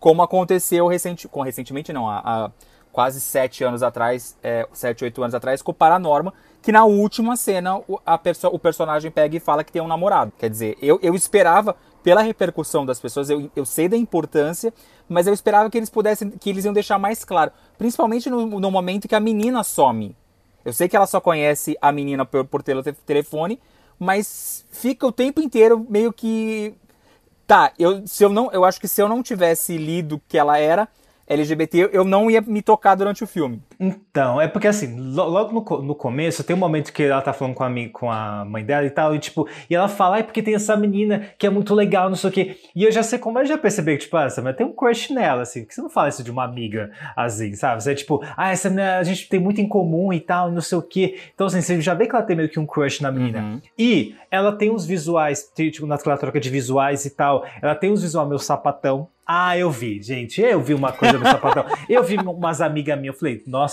como aconteceu recente, com, recentemente, não, há, quase sete anos atrás, é, sete, oito anos atrás, com o Paranorma, que na última cena o, perso o personagem pega e fala que tem um namorado. Quer dizer, eu, eu esperava, pela repercussão das pessoas, eu, eu sei da importância, mas eu esperava que eles pudessem, que eles iam deixar mais claro. Principalmente no, no momento que a menina some. Eu sei que ela só conhece a menina por, por telefone, mas fica o tempo inteiro meio que. Tá, eu, se eu, não, eu acho que se eu não tivesse lido que ela era, LGBT, eu não ia me tocar durante o filme. Então, é porque assim, logo no, no começo, tem um momento que ela tá falando com a, com a mãe dela e tal, e tipo, e ela fala, é porque tem essa menina que é muito legal, não sei o quê. E eu já sei como, eu já percebi que, tipo, ah, essa tem um crush nela, assim, que você não fala isso de uma amiga, assim, sabe? Você é tipo, ah, essa menina, a gente tem muito em comum e tal, não sei o quê. Então, assim, você já vê que ela tem meio que um crush na menina. Uhum. E ela tem uns visuais, tipo, naquela troca de visuais e tal, ela tem uns visuais meio sapatão, ah, eu vi, gente. Eu vi uma coisa no sapatão. eu vi umas amigas minhas. Eu falei, nossa,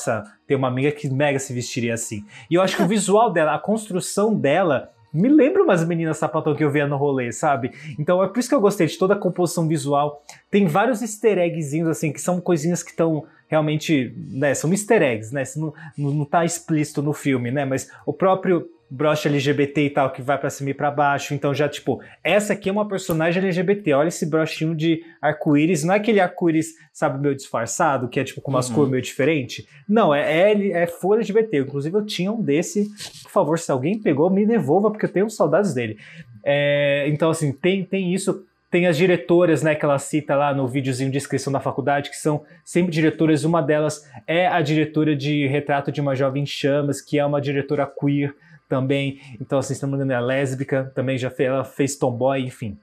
tem uma amiga que mega se vestiria assim. E eu acho que o visual dela, a construção dela, me lembra umas meninas sapatão que eu via no rolê, sabe? Então é por isso que eu gostei de toda a composição visual. Tem vários easter eggzinhos, assim, que são coisinhas que estão realmente, né, são easter eggs, né? Não, não tá explícito no filme, né? Mas o próprio broche LGBT e tal, que vai para cima e pra baixo. Então já, tipo, essa aqui é uma personagem LGBT. Olha esse brochinho de arco-íris. Não é aquele arco-íris, sabe, meio disfarçado, que é tipo com umas uhum. cores meio diferentes. Não, é, é, é full LGBT. Inclusive eu tinha um desse. Por favor, se alguém pegou, me devolva, porque eu tenho saudades dele. É, então, assim, tem, tem isso. Tem as diretoras, né, que ela cita lá no videozinho de inscrição da faculdade, que são sempre diretoras. Uma delas é a diretora de Retrato de uma Jovem Chamas, que é uma diretora queer também. Então, assim, se não me engano, é lésbica, também já fez, ela fez tomboy, enfim.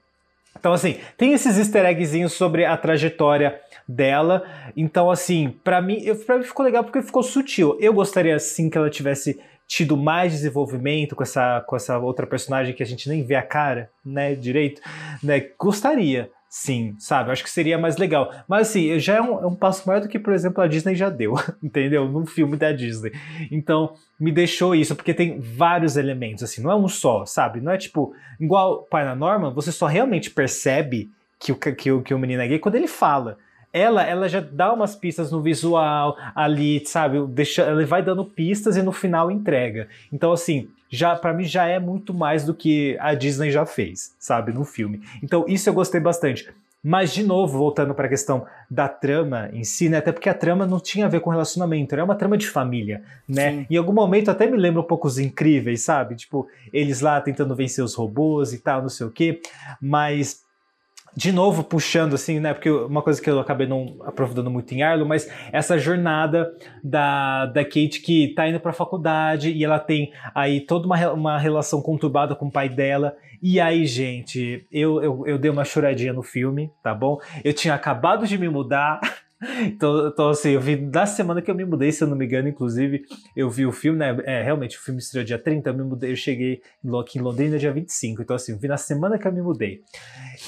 Então, assim, tem esses easter eggzinhos sobre a trajetória dela. Então, assim, para mim, pra mim ficou legal porque ficou sutil. Eu gostaria, sim, que ela tivesse tido mais desenvolvimento com essa, com essa outra personagem que a gente nem vê a cara, né, direito, né? Gostaria. Sim, sabe? Acho que seria mais legal. Mas assim, já é um, é um, passo maior do que, por exemplo, a Disney já deu, entendeu? Num filme da Disney. Então, me deixou isso, porque tem vários elementos, assim, não é um só, sabe? Não é tipo, igual Pai na Norma, você só realmente percebe que o, que, o, que o menino é gay quando ele fala. Ela, ela já dá umas pistas no visual ali, sabe? Deixa, ela vai dando pistas e no final entrega. Então, assim, já para mim já é muito mais do que a Disney já fez, sabe, no filme. Então isso eu gostei bastante. Mas, de novo, voltando para a questão da trama em si, né? Até porque a trama não tinha a ver com relacionamento, era uma trama de família, né? Sim. Em algum momento até me lembra um pouco os incríveis, sabe? Tipo, eles lá tentando vencer os robôs e tal, não sei o quê. Mas de novo puxando assim, né? Porque uma coisa que eu acabei não aprofundando muito em Arlo, mas essa jornada da, da Kate que tá indo pra faculdade e ela tem aí toda uma, uma relação conturbada com o pai dela. E aí, gente, eu, eu, eu dei uma choradinha no filme, tá bom? Eu tinha acabado de me mudar. Então, então, assim, eu vi na semana que eu me mudei, se eu não me engano, inclusive, eu vi o filme, né? É, realmente, o filme estreou dia 30, eu me mudei, eu cheguei aqui em Londrina dia 25. Então, assim, eu vi na semana que eu me mudei.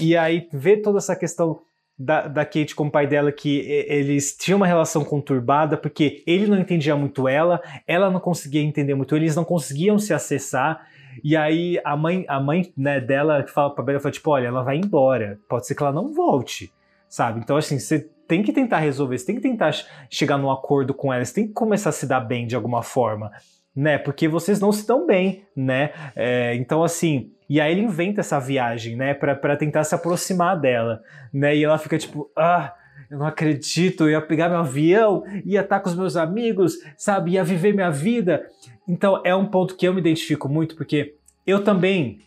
E aí, ver toda essa questão da, da Kate com o pai dela que eles tinham uma relação conturbada porque ele não entendia muito ela, ela não conseguia entender muito ele, eles não conseguiam se acessar. E aí a mãe, a mãe né, dela fala pra Bella, fala, tipo, olha, ela vai embora, pode ser que ela não volte, sabe? Então assim, você tem que tentar resolver, você tem que tentar chegar num acordo com ela, você tem que começar a se dar bem de alguma forma, né? Porque vocês não se dão bem, né? É, então, assim, e aí ele inventa essa viagem, né, para tentar se aproximar dela, né? E ela fica tipo, ah, eu não acredito, eu ia pegar meu avião, ia estar com os meus amigos, sabe, ia viver minha vida. Então é um ponto que eu me identifico muito, porque eu também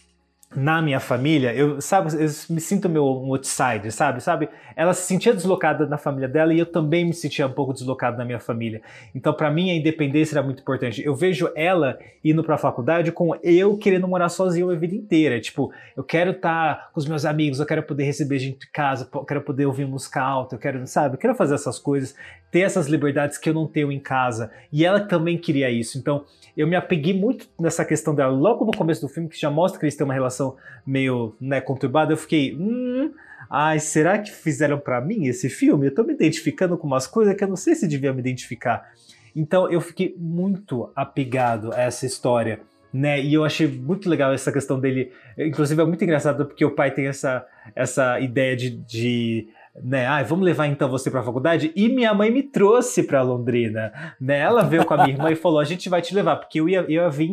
na minha família, eu, sabe, eu me sinto meu um outsider, sabe? Sabe? Ela se sentia deslocada na família dela e eu também me sentia um pouco deslocado na minha família. Então, para mim, a independência era muito importante. Eu vejo ela indo para a faculdade com eu querendo morar sozinho a vida inteira. Tipo, eu quero estar tá com os meus amigos, eu quero poder receber gente de casa, eu quero poder ouvir música alta, eu quero, sabe? Eu quero fazer essas coisas, ter essas liberdades que eu não tenho em casa. E ela também queria isso. Então, eu me apeguei muito nessa questão dela logo no começo do filme, que já mostra que eles têm uma relação meio né, conturbada. Eu fiquei, hum, ai, será que fizeram para mim esse filme? Eu tô me identificando com umas coisas que eu não sei se devia me identificar. Então eu fiquei muito apegado a essa história. Né? E eu achei muito legal essa questão dele. Inclusive é muito engraçado porque o pai tem essa, essa ideia de, de né? Ah, vamos levar então você para a faculdade. E minha mãe me trouxe para Londrina, né? Ela veio com a minha irmã e falou: a gente vai te levar, porque eu ia, eu ia vir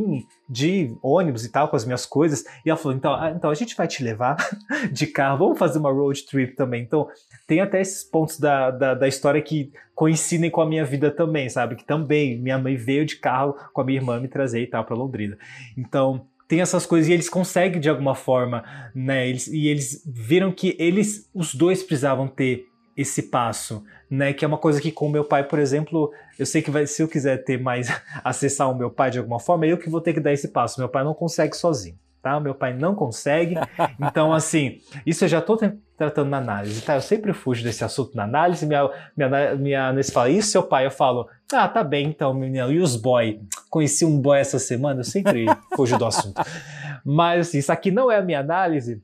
de ônibus e tal com as minhas coisas. E ela falou: então, ah, então a gente vai te levar de carro, vamos fazer uma road trip também. Então tem até esses pontos da, da, da história que coincidem com a minha vida também, sabe? Que também minha mãe veio de carro com a minha irmã me trazer e tal para Londrina. Então tem essas coisas e eles conseguem de alguma forma, né? Eles, e eles viram que eles, os dois precisavam ter esse passo, né? Que é uma coisa que com meu pai, por exemplo, eu sei que vai, se eu quiser ter mais acessar o meu pai de alguma forma, eu que vou ter que dar esse passo. Meu pai não consegue sozinho, tá? Meu pai não consegue. Então, assim, isso eu já tô tratando na análise, tá? Eu sempre fujo desse assunto na análise. Minha, minha, minha análise fala, isso seu pai? Eu falo, ah, tá bem então, menino. E os boy? Conheci um boy essa semana, eu sempre fujo do assunto. Mas assim, isso aqui não é a minha análise.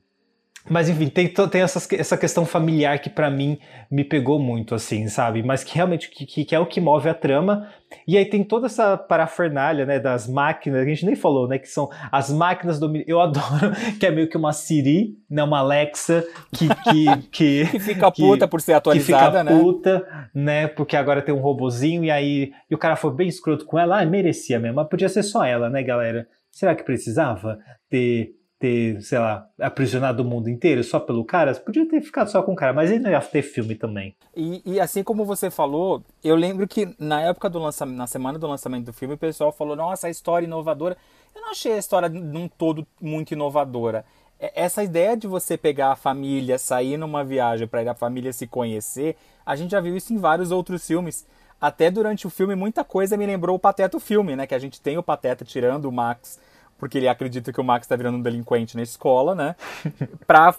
Mas enfim, tem, tem essas, essa questão familiar que para mim me pegou muito, assim, sabe? Mas que realmente que, que, é o que move a trama. E aí tem toda essa parafernália, né, das máquinas, a gente nem falou, né, que são as máquinas do... Eu adoro, que é meio que uma Siri, né, uma Alexa, que... Que, que, que fica puta por ser atualizada, que fica né? puta, né, porque agora tem um robozinho, e aí... E o cara foi bem escroto com ela, ah, merecia mesmo, mas podia ser só ela, né, galera? Será que precisava ter ter, sei lá, aprisionado o mundo inteiro só pelo cara, podia ter ficado só com o cara, mas ele não ia ter filme também. E, e, assim como você falou, eu lembro que na época do lançamento, na semana do lançamento do filme, o pessoal falou, nossa, a história inovadora. Eu não achei a história num todo muito inovadora. Essa ideia de você pegar a família, sair numa viagem para a família se conhecer, a gente já viu isso em vários outros filmes. Até durante o filme, muita coisa me lembrou o Pateta o filme, né? Que a gente tem o Pateta tirando o Max porque ele acredita que o Max está virando um delinquente na escola, né? pra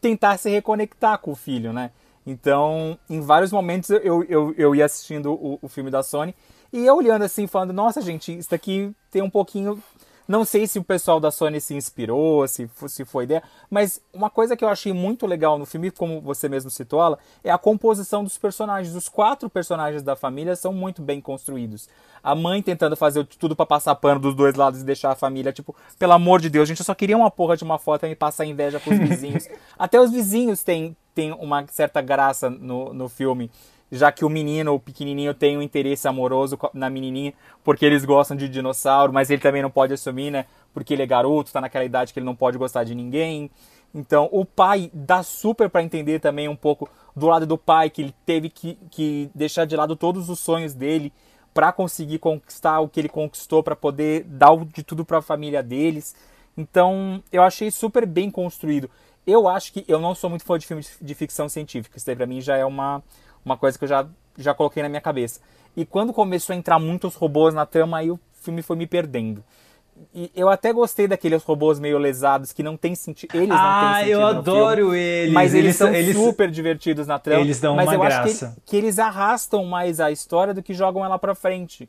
tentar se reconectar com o filho, né? Então, em vários momentos eu, eu, eu ia assistindo o, o filme da Sony e ia olhando assim, falando: nossa, gente, isso daqui tem um pouquinho não sei se o pessoal da Sony se inspirou, se, se foi ideia, mas uma coisa que eu achei muito legal no filme, como você mesmo citou, ela, é a composição dos personagens. Os quatro personagens da família são muito bem construídos. A mãe tentando fazer tudo para passar pano dos dois lados e deixar a família, tipo, pelo amor de Deus, gente, eu só queria uma porra de uma foto e passar inveja pros vizinhos. Até os vizinhos têm, têm uma certa graça no, no filme já que o menino, o pequenininho, tem um interesse amoroso na menininha, porque eles gostam de dinossauro, mas ele também não pode assumir, né? Porque ele é garoto, tá naquela idade que ele não pode gostar de ninguém. Então, o pai dá super para entender também um pouco do lado do pai, que ele teve que, que deixar de lado todos os sonhos dele para conseguir conquistar o que ele conquistou, para poder dar de tudo para a família deles. Então, eu achei super bem construído. Eu acho que eu não sou muito fã de filmes de ficção científica. Isso daí pra mim já é uma, uma coisa que eu já, já coloquei na minha cabeça. E quando começou a entrar muitos robôs na trama, aí o filme foi me perdendo. E eu até gostei daqueles robôs meio lesados que não tem sentido. Eles ah, não têm sentido. eu adoro filme, eles. Mas eles, eles são eles, super divertidos na trama. Eles dão mas uma eu graça. acho que, que, eles arrastam mais a história do que jogam ela pra frente.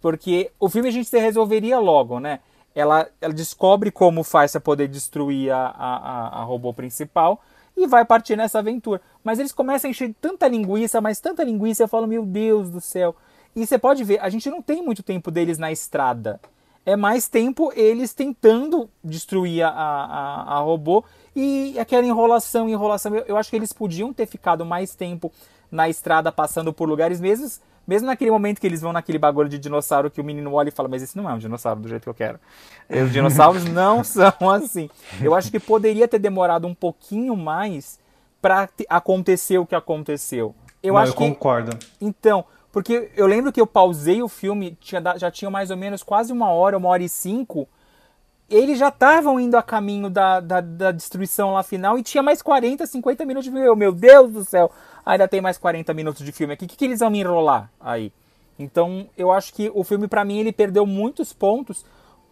Porque o filme a gente se resolveria logo, né? Ela, ela descobre como faz pra poder destruir a, a, a robô principal e vai partir nessa aventura. Mas eles começam a encher tanta linguiça, mas tanta linguiça, eu falo, meu Deus do céu. E você pode ver, a gente não tem muito tempo deles na estrada. É mais tempo eles tentando destruir a, a, a robô e aquela enrolação, enrolação. Eu, eu acho que eles podiam ter ficado mais tempo na estrada passando por lugares mesmos mesmo naquele momento que eles vão naquele bagulho de dinossauro que o menino olha e fala, mas esse não é um dinossauro do jeito que eu quero. Os dinossauros não são assim. Eu acho que poderia ter demorado um pouquinho mais para acontecer o que aconteceu. Eu não, acho eu que concordo. Então, porque eu lembro que eu pausei o filme, tinha, já tinha mais ou menos quase uma hora, uma hora e cinco. Eles já estavam indo a caminho da, da, da, destruição lá final e tinha mais 40, 50 minutos de filme. Meu Deus do céu, ainda tem mais 40 minutos de filme aqui. O que, que eles vão me enrolar aí? Então, eu acho que o filme, para mim, ele perdeu muitos pontos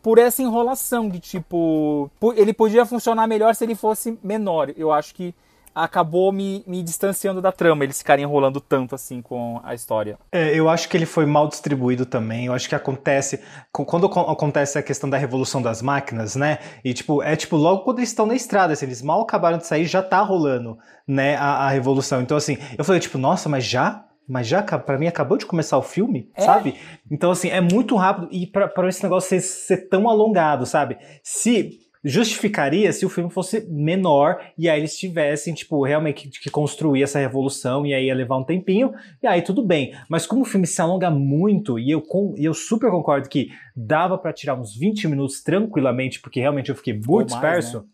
por essa enrolação de tipo. Ele podia funcionar melhor se ele fosse menor. Eu acho que acabou me, me distanciando da trama, eles ficarem enrolando tanto assim com a história. É, eu acho que ele foi mal distribuído também. Eu acho que acontece. Quando acontece a questão da revolução das máquinas, né? E tipo, é tipo, logo quando eles estão na estrada, assim, eles mal acabaram de sair, já tá rolando, né, a, a revolução. Então, assim, eu falei, tipo, nossa, mas já? mas já para mim acabou de começar o filme, é. sabe? Então assim, é muito rápido e para esse negócio ser, ser, tão alongado, sabe? Se justificaria se o filme fosse menor e aí eles tivessem, tipo, realmente que, que construir essa revolução e aí ia levar um tempinho, e aí tudo bem. Mas como o filme se alonga muito, e eu, com, eu super concordo que dava para tirar uns 20 minutos tranquilamente, porque realmente eu fiquei muito mais, disperso,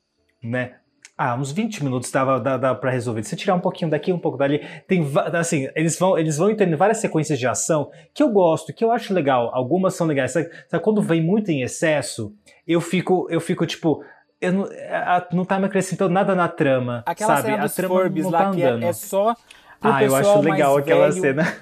né? Ah, uns 20 minutos dava, dava, para resolver. Se tirar um pouquinho daqui, um pouco dali, tem assim, eles vão eles vão entendendo várias sequências de ação que eu gosto, que eu acho legal. Algumas são legais. Sabe, sabe quando vem muito em excesso, eu fico eu fico tipo eu não, a- não tá me acrescentando nada na trama, Aquela sabe? cena a dos trama Forbes não lá tá que é, andando. é só pro Ah, eu acho legal aquela velho. cena.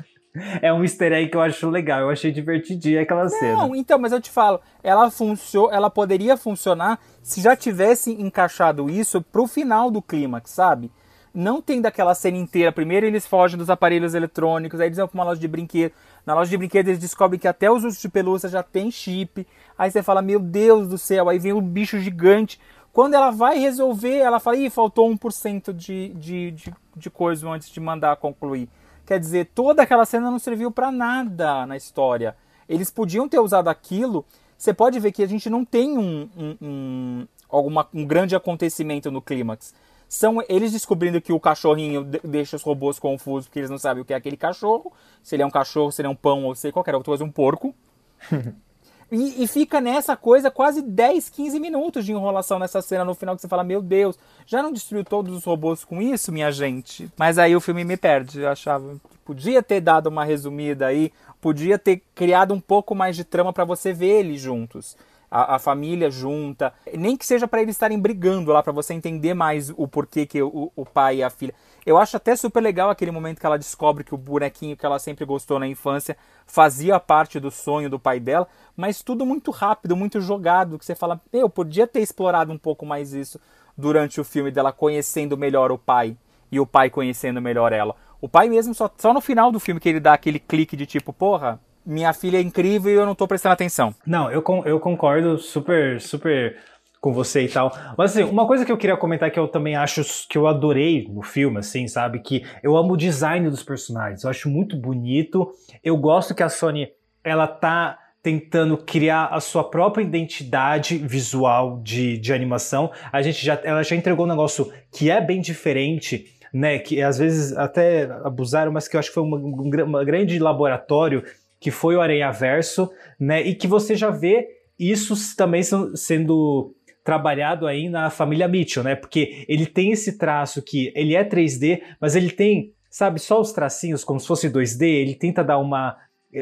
É um easter egg que eu acho legal. Eu achei divertidinha aquela cena. Não, então, mas eu te falo, ela funcio, ela poderia funcionar se já tivesse encaixado isso pro final do clímax, sabe? Não tem daquela cena inteira. Primeiro eles fogem dos aparelhos eletrônicos, aí eles vão pra uma loja de brinquedo. Na loja de brinquedo eles descobrem que até os ursos de pelúcia já tem chip. Aí você fala, meu Deus do céu, aí vem um bicho gigante. Quando ela vai resolver, ela fala, ih, faltou 1% de, de, de, de coisa antes de mandar concluir. Quer dizer, toda aquela cena não serviu pra nada na história. Eles podiam ter usado aquilo. Você pode ver que a gente não tem um, um, um, alguma, um grande acontecimento no clímax. São eles descobrindo que o cachorrinho de- deixa os robôs confusos porque eles não sabem o que é aquele cachorro. Se ele é um cachorro, se ele é um pão ou sei qualquer outra coisa, um porco. E, e fica nessa coisa quase 10, 15 minutos de enrolação nessa cena no final que você fala, meu Deus, já não destruiu todos os robôs com isso, minha gente? Mas aí o filme me perde. Eu achava que podia ter dado uma resumida aí, podia ter criado um pouco mais de trama pra você ver eles juntos. A, a família junta, nem que seja pra eles estarem brigando lá, pra você entender mais o porquê que o, o pai e a filha. Eu acho até super legal aquele momento que ela descobre que o bonequinho que ela sempre gostou na infância fazia parte do sonho do pai dela, mas tudo muito rápido, muito jogado, que você fala, eu podia ter explorado um pouco mais isso durante o filme dela conhecendo melhor o pai e o pai conhecendo melhor ela. O pai mesmo só, só no final do filme que ele dá aquele clique de tipo, porra, minha filha é incrível e eu não tô prestando atenção. Não, eu, eu concordo super, super com você e tal. Mas assim, uma coisa que eu queria comentar que eu também acho que eu adorei no filme, assim, sabe? Que eu amo o design dos personagens. Eu acho muito bonito. Eu gosto que a Sony, ela tá tentando criar a sua própria identidade visual de, de animação. A gente já, ela já entregou um negócio que é bem diferente, né? Que às vezes até abusaram, mas que eu acho que foi uma, um uma grande laboratório que foi o Aranha Verso, né? E que você já vê isso também sendo trabalhado aí na família Mitchell, né? Porque ele tem esse traço que ele é 3D, mas ele tem, sabe, só os tracinhos como se fosse 2D, ele tenta dar uma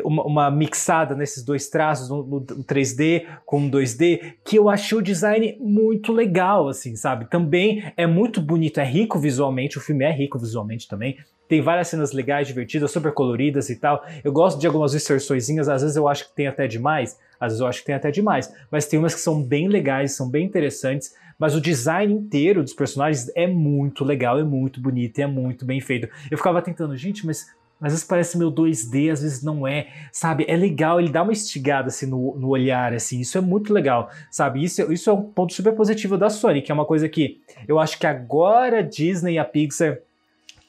uma, uma mixada nesses dois traços, no, no 3D com 2D, que eu achei o design muito legal, assim, sabe? Também é muito bonito, é rico visualmente, o filme é rico visualmente também. Tem várias cenas legais, divertidas, super coloridas e tal. Eu gosto de algumas inserçõezinhas, às vezes eu acho que tem até demais, às vezes eu acho que tem até demais, mas tem umas que são bem legais, são bem interessantes, mas o design inteiro dos personagens é muito legal, é muito bonito, é muito bem feito. Eu ficava tentando, gente, mas às vezes parece meu 2D, às vezes não é, sabe? É legal, ele dá uma estigada assim no, no olhar, assim, isso é muito legal, sabe? Isso, isso é um ponto super positivo da Sony, que é uma coisa que eu acho que agora a Disney e a Pixar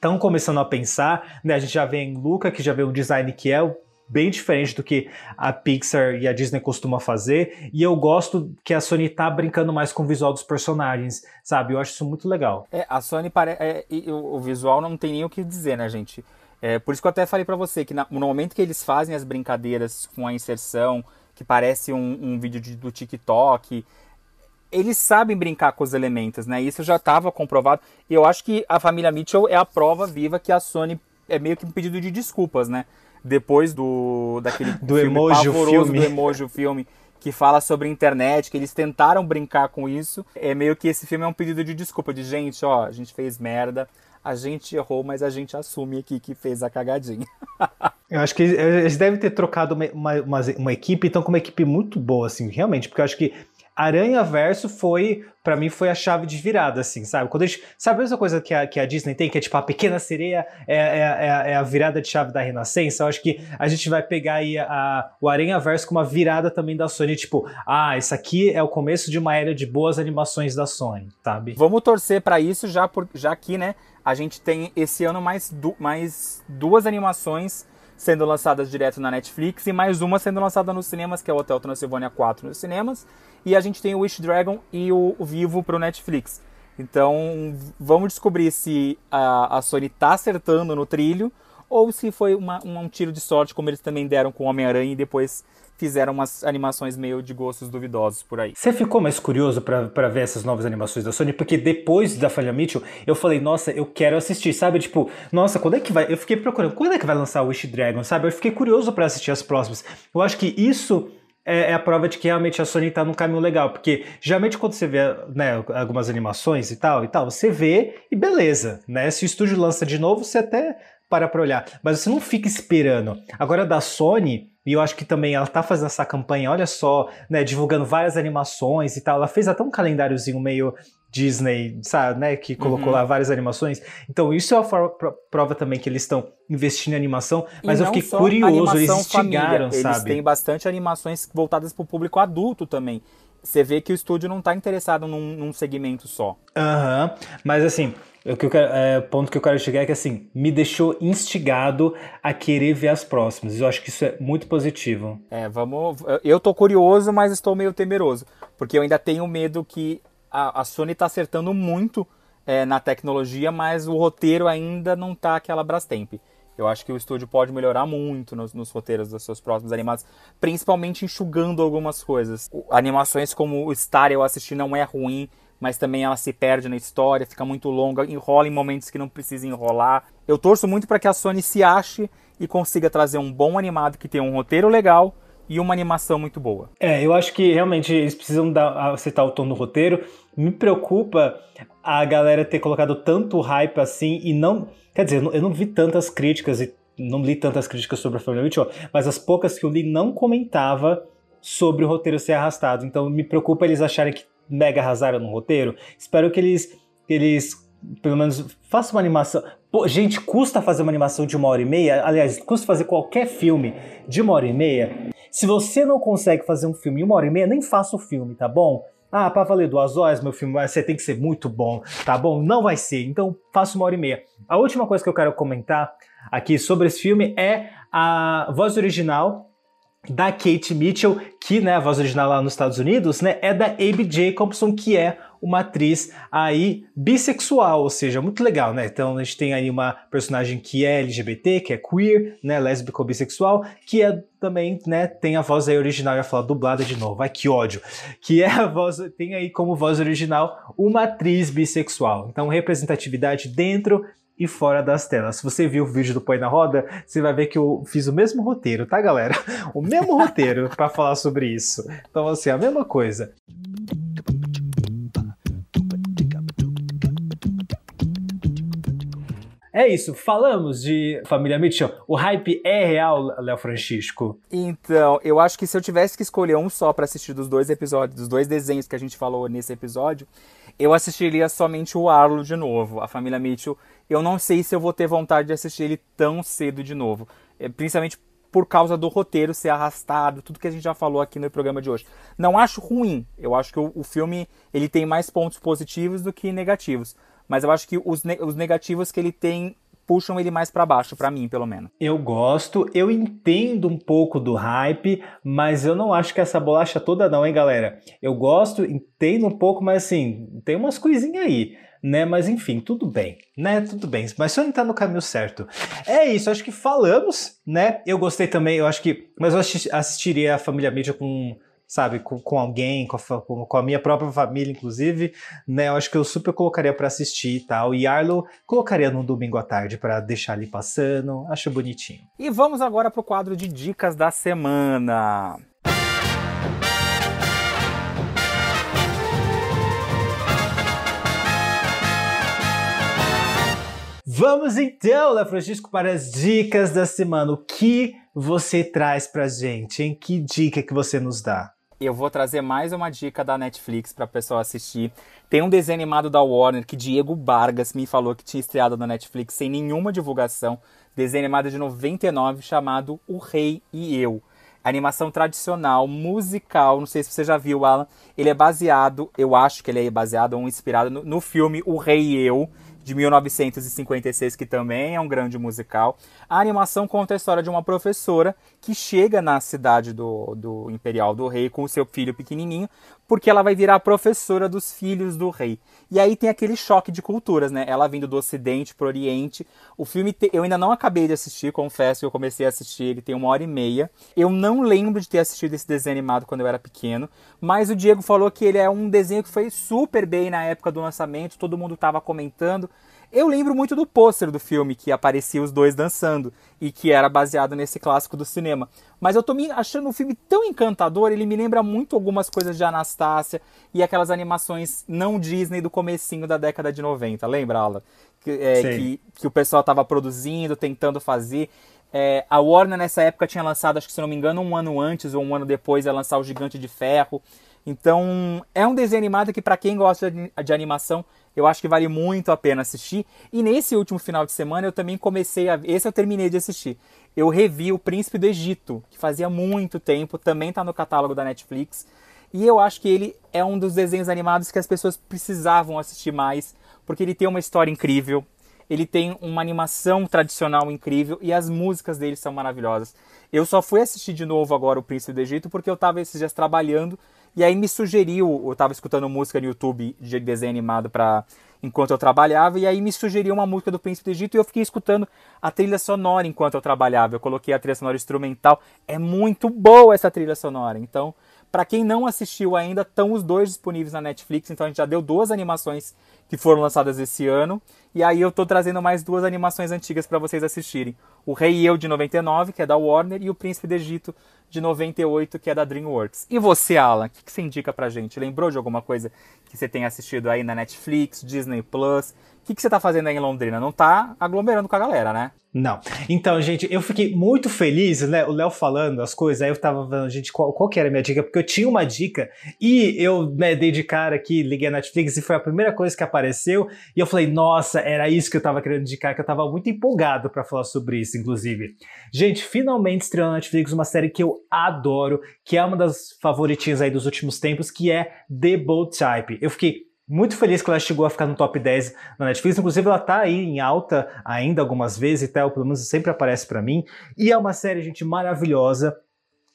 estão começando a pensar, né? A gente já vê em Luca, que já vê um design que é bem diferente do que a Pixar e a Disney costumam fazer, e eu gosto que a Sony tá brincando mais com o visual dos personagens, sabe? Eu acho isso muito legal. É, a Sony parece. É, o, visual não tem nem o que dizer, né, gente? É, por isso que eu até falei pra você que na- no momento que eles fazem as brincadeiras com a inserção, que parece um, um vídeo de- do TikTok, eles sabem brincar com os elementos, né? Isso já estava comprovado. E eu acho que a família Mitchell é a prova viva que a Sony é meio que um pedido de desculpas, né? Depois do daquele Do filme emoji pavoroso filme. do emoji filme que fala sobre internet, que eles tentaram brincar com isso. É meio que esse filme é um pedido de desculpa de gente, ó, a gente fez merda, a gente errou, mas a gente assume aqui que fez a cagadinha. Eu acho que eles devem ter trocado uma, uma, uma, uma equipe, então com uma equipe muito boa, assim, realmente, porque eu acho que Aranha Verso foi, pra mim, foi a chave de virada, assim, sabe? Quando a gente, sabe a mesma coisa que a, que a Disney tem, que é tipo a pequena sereia é, é, é, a- é a virada de chave da Renascença? Eu acho que a gente vai pegar aí a, o Aranha Verso com uma virada também da Sony, tipo, ah, isso aqui é o começo de uma era de boas animações da Sony, sabe? Vamos torcer pra isso já por, já que, né, a gente tem esse ano mais, du- mais duas animações sendo lançadas direto na Netflix e mais uma sendo lançada nos cinemas, que é o Hotel Transilvânia 4 nos cinemas. E a gente tem o Wish Dragon e o, o Vivo pro Netflix. Então, vamos descobrir se a, a Sony tá acertando no trilho ou se foi uma, um tiro de sorte, como eles também deram com Homem-Aranha e depois fizeram umas animações meio de gostos duvidosos por aí. Você ficou mais curioso para ver essas novas animações da Sony? Porque depois da Falha Mitchell, eu falei, nossa, eu quero assistir, sabe? Tipo, nossa, quando é que vai? Eu fiquei procurando, quando é que vai lançar o Wish Dragon, sabe? Eu fiquei curioso para assistir as próximas. Eu acho que isso é, é, a prova de que realmente a Sony tá num caminho legal, porque geralmente quando você vê né, algumas animações e tal e tal, você vê e beleza, né? Se o estúdio lança de novo, você até para pra olhar, mas você não fica esperando. Agora da Sony, e eu acho que também ela tá fazendo essa campanha, olha só, né, divulgando várias animações e tal. Ela fez até um calendáriozinho meio Disney, sabe, né, que colocou uhum. lá várias animações. Então isso é uma prova também que eles estão investindo em animação, mas eu fiquei curioso, eles instigaram, família. sabe? Eles têm bastante animações voltadas para o público adulto também. Você vê que o estúdio não está interessado num, num segmento só. Aham, uhum. mas assim, o que eu quero, é, ponto que eu quero chegar é que assim, me deixou instigado a querer ver as próximas. Eu acho que isso é muito positivo. É, vamos. Eu tô curioso, mas estou meio temeroso. Porque eu ainda tenho medo que a, a Sony tá acertando muito é, na tecnologia, mas o roteiro ainda não tá aquela Brastemp. Eu acho que o estúdio pode melhorar muito nos, nos, roteiros dos seus próximos animados, principalmente enxugando algumas coisas. O, animações como o Star eu assisti não é ruim, mas também ela se perde na história, fica muito longa, enrola em momentos que não precisa enrolar. Eu torço muito para que a Sony se ache e consiga trazer um bom animado que tenha um roteiro legal e uma animação muito boa. É, eu acho que realmente eles precisam dar, acertar o tom do roteiro. Me preocupa a galera ter colocado tanto hype assim e não. Quer dizer, eu não vi tantas críticas e não li tantas críticas sobre a Family Mitchell, mas as poucas que eu li não comentava sobre o roteiro ser arrastado. Então me preocupa eles acharem que mega arrasaram no roteiro. Espero que eles, que eles pelo menos façam uma animação. Pô, gente, custa fazer uma animação de uma hora e meia? Aliás, custa fazer qualquer filme de uma hora e meia? Se você não consegue fazer um filme em uma hora e meia, nem faça o filme, tá bom? Ah, pra valer duas horas, meu filme, você tem que ser muito bom, tá bom? Não vai ser, então faça uma hora e meia. A última coisa que eu quero comentar aqui sobre esse filme é a voz original da Kate Mitchell, que, né, a voz original lá nos Estados Unidos, né, é da Abe Jacobson, que é uma atriz aí bissexual, ou seja, muito legal, né? Então a gente tem aí uma personagem que é LGBT, que é queer, né, lésbico ou bissexual, que é também, né, tem a voz aí original, ia falar dublada de novo, ai que ódio, que é a voz, tem aí como voz original uma atriz bissexual. Então representatividade dentro e fora das telas. Se você viu o vídeo do Põe na Roda, você vai ver que eu fiz o mesmo roteiro, tá, galera? O mesmo roteiro para falar sobre isso. Então, assim, a mesma coisa. É isso, falamos de Família Mitchell. O hype é real, Léo Francisco? Então, eu acho que se eu tivesse que escolher um só para assistir dos dois episódios, dos dois desenhos que a gente falou nesse episódio, eu assistiria somente o Arlo de novo. A Família Mitchell, eu não sei se eu vou ter vontade de assistir ele tão cedo de novo. É, principalmente por causa do roteiro ser arrastado, tudo que a gente já falou aqui no programa de hoje. Não acho ruim. Eu acho que o, o filme ele tem mais pontos positivos do que negativos mas eu acho que os, ne os negativos que ele tem puxam ele mais para baixo, para mim, pelo menos. Eu gosto, eu entendo um pouco do hype, mas eu não acho que essa bolacha toda não, hein, galera? Eu gosto, entendo um pouco, mas assim, tem umas coisinhas aí, né? Mas enfim, tudo bem, né? Tudo bem, mas não tá no caminho certo. É isso, acho que falamos, né? Eu gostei também, eu acho que, mas eu assistiria a Família Mídia com sabe, com, com alguém, com a, com a, minha própria família, inclusive, né? Eu acho que eu super colocaria para assistir e tal. E Arlo colocaria no domingo à tarde para deixar ali passando. Acho bonitinho. E vamos agora pro quadro de dicas da semana. Vamos então, Léo Francisco, para as dicas da semana. O que você traz pra gente, hein? Que dica que você nos dá? Eu vou trazer mais uma dica da Netflix para pessoal assistir. Tem um desenho animado da Warner que Diego Vargas me falou que tinha estreado na Netflix sem nenhuma divulgação. Desenho animado de 99 chamado O Rei e Eu. Animação tradicional, musical, não sei se você já viu, Alan. Ele é baseado, eu acho que ele é baseado ou inspirado no, no filme O Rei e Eu, de 1956, que também é um grande musical. A animação conta a história de uma professora que chega na cidade do, do Imperial do Rei com o seu filho pequenininho, porque ela vai virar professora dos filhos do rei. E aí tem aquele choque de culturas, né? Ela vindo do Ocidente pro Oriente. O filme te... eu ainda não acabei de assistir, confesso que eu comecei a assistir, ele tem uma hora e meia. Eu não lembro de ter assistido esse desenho animado quando eu era pequeno, mas o Diego falou que ele é um desenho que foi super bem na época do lançamento, todo mundo tava comentando. Eu lembro muito do pôster do filme que aparecia os dois dançando e que era baseado nesse clássico do cinema. Mas eu tô me achando um filme tão encantador, ele me lembra muito algumas coisas de Anastácia e aquelas animações não Disney do comecinho da década de 90. Lembra, Alan? Que, é, que, que, o pessoal tava produzindo, tentando fazer. É, a Warner nessa época tinha lançado, acho que se não me engano, um ano antes ou um ano depois, ia lançar o Gigante de Ferro. Então, é um desenho animado que para quem gosta de animação eu acho que vale muito a pena assistir. E nesse último final de semana eu também comecei a. Esse eu terminei de assistir. Eu revi O Príncipe do Egito, que fazia muito tempo, também está no catálogo da Netflix. E eu acho que ele é um dos desenhos animados que as pessoas precisavam assistir mais, porque ele tem uma história incrível, ele tem uma animação tradicional incrível e as músicas dele são maravilhosas. Eu só fui assistir de novo agora O Príncipe do Egito porque eu estava esses dias trabalhando e aí me sugeriu, eu estava escutando música no YouTube de desenho animado para enquanto eu trabalhava, e aí me sugeriu uma música do Príncipe do Egito e eu fiquei escutando a trilha sonora enquanto eu trabalhava. Eu coloquei a trilha sonora instrumental. É muito boa essa trilha sonora. Então, para quem não assistiu ainda, estão os dois disponíveis na Netflix. Então a gente já deu duas animações que foram lançadas esse ano. E aí eu tô trazendo mais duas animações antigas para vocês assistirem. O Rei e Eu de 99, que é da Warner, e o Príncipe do Egito de 98, que é da DreamWorks. E você, Alan, o que, que você indica pra gente? Lembrou de alguma coisa que você tenha assistido aí na Netflix, Disney Plus? O que, que você tá fazendo aí em Londrina? Não tá aglomerando com a galera, né? Não. Então, gente, eu fiquei muito feliz, né? O Léo falando as coisas, aí eu tava vendo, gente, qual, qual que era a minha dica? Porque eu tinha uma dica e eu né, dei de cara aqui, liguei a Netflix e foi a primeira coisa que apareceu. E eu falei, nossa, era isso que eu tava querendo indicar, que eu tava muito empolgado para falar sobre isso, inclusive. Gente, finalmente estreou na Netflix uma série que eu adoro, que é uma das favoritinhas aí dos últimos tempos, que é The Bold Type. Eu fiquei muito feliz que ela chegou a ficar no top 10 na Netflix. Inclusive, ela tá aí em alta ainda algumas vezes e tal, pelo menos sempre aparece para mim. E é uma série, gente, maravilhosa.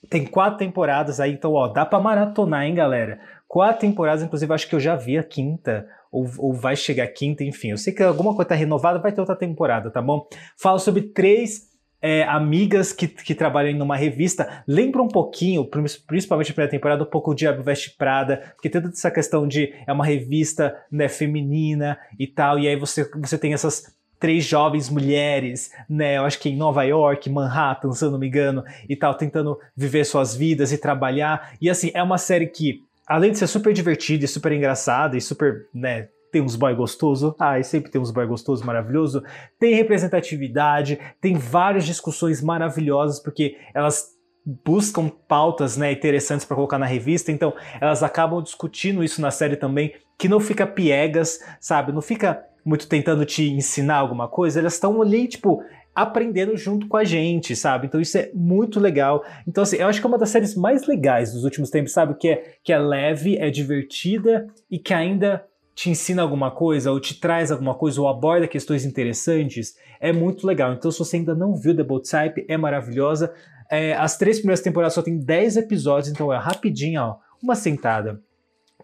Tem quatro temporadas aí, então, ó, dá pra maratonar, hein, galera? Quatro temporadas, inclusive, acho que eu já vi a quinta, ou, ou vai chegar a quinta, enfim. Eu sei que alguma coisa tá renovada, vai ter outra temporada, tá bom? Fala sobre três é, amigas que, que trabalham numa revista. Lembra um pouquinho, principalmente na primeira temporada, um pouco de Diabo Veste Prada, porque tem toda essa questão de é uma revista né, feminina e tal, e aí você, você tem essas três jovens mulheres, né? Eu acho que em Nova York, Manhattan, se eu não me engano, e tal, tentando viver suas vidas e trabalhar. E assim, é uma série que, além de ser super divertida e super engraçada e super, né, tem uns boy gostoso, ai, sempre tem uns boy gostoso maravilhoso, tem representatividade, tem várias discussões maravilhosas, porque elas buscam pautas né, interessantes para colocar na revista, então elas acabam discutindo isso na série também, que não fica piegas, sabe? Não fica muito tentando te ensinar alguma coisa, elas estão ali, tipo, aprendendo junto com a gente, sabe? Então isso é muito legal. Então, assim, eu acho que é uma das séries mais legais dos últimos tempos, sabe? Que é, que é leve, é divertida e que ainda te ensina alguma coisa, ou te traz alguma coisa, ou aborda questões interessantes, é muito legal. Então, se você ainda não viu The Bold Type, é maravilhosa. É, as três primeiras temporadas só tem 10 episódios, então é rapidinho, ó, uma sentada.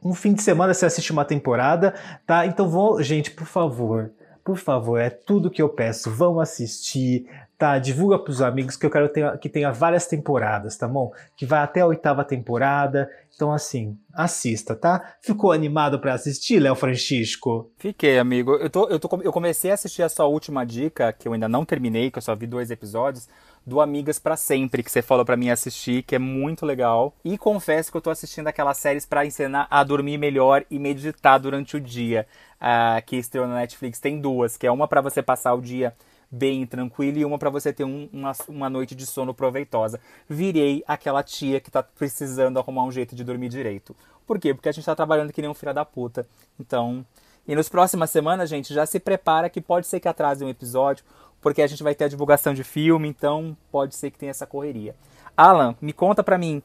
Um fim de semana você assiste uma temporada, tá? Então, vou, gente, por favor, por favor, é tudo que eu peço. Vão assistir, tá? Divulga pros amigos que eu quero que tenha várias temporadas, tá bom? Que vai até a oitava temporada. Então, assim, assista, tá? Ficou animado para assistir, Léo Francisco? Fiquei, amigo. Eu, tô, eu, tô, eu comecei a assistir a sua última dica, que eu ainda não terminei, que eu só vi dois episódios, do Amigas para Sempre, que você falou para mim assistir, que é muito legal. E confesso que eu tô assistindo aquelas séries para ensinar a dormir melhor e meditar durante o dia, uh, que estreou na Netflix. Tem duas, que é uma para você passar o dia bem tranquilo e uma para você ter um, uma, uma noite de sono proveitosa. Virei aquela tia que tá precisando arrumar um jeito de dormir direito. Por quê? Porque a gente tá trabalhando que nem um filho da puta. Então. E nos próximas semanas, gente, já se prepara que pode ser que atrase um episódio porque a gente vai ter a divulgação de filme, então pode ser que tenha essa correria. Alan, me conta pra mim,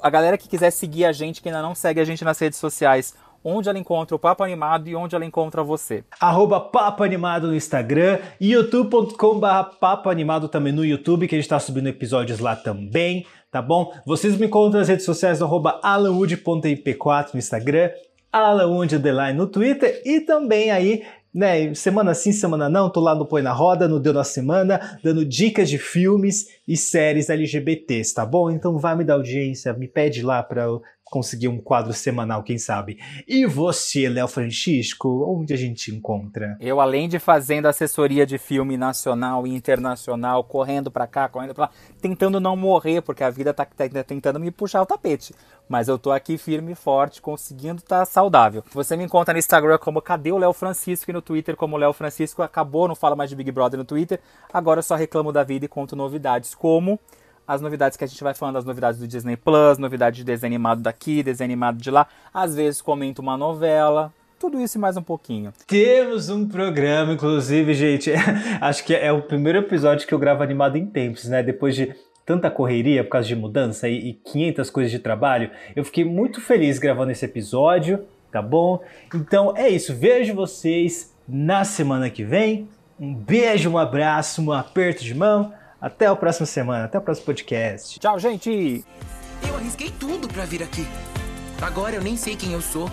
a galera que quiser seguir a gente, que ainda não segue a gente nas redes sociais, onde ela encontra o Papo Animado e onde ela encontra você. Arroba Papo Animado no Instagram, youtube.com.br Papo Animado também no YouTube, que a gente está subindo episódios lá também, tá bom? Vocês me encontram nas redes sociais, arroba alanwood.ip4 no Instagram, alanwood no Twitter e também aí né, semana sim, semana não, tô lá no Põe na Roda, no Deu na Semana, dando dicas de filmes e séries LGBTs, tá bom? Então vai me dar audiência, me pede lá pra eu conseguir um quadro semanal, quem sabe. E você, Léo Francisco, onde a gente encontra? Eu, além de fazendo assessoria de filme nacional e internacional, correndo pra cá, correndo pra lá, tentando não morrer, porque a vida tá, tá tentando me puxar o tapete. Mas eu tô aqui firme e forte, conseguindo estar tá saudável. Você me encontra no Instagram como Cadê o Léo Francisco e no Twitter como Léo Francisco. Acabou, não fala mais de Big Brother no Twitter. Agora eu só reclamo da vida e conto novidades, como as novidades que a gente vai falando, as novidades do Disney Plus, novidades de desenho animado daqui, desenho animado de lá. Às vezes comento uma novela, tudo isso e mais um pouquinho. Temos um programa, inclusive, gente. acho que é o primeiro episódio que eu gravo animado em tempos, né? Depois de tanta correria por causa de mudança e, e 500 coisas de trabalho, eu fiquei muito feliz gravando esse episódio, tá bom? Então é isso. Vejo vocês na semana que vem. Um beijo, um abraço, um aperto de mão. Até a próxima semana, até o próximo podcast. Tchau, gente! Eu arrisquei tudo pra vir aqui. Agora eu nem sei quem eu sou.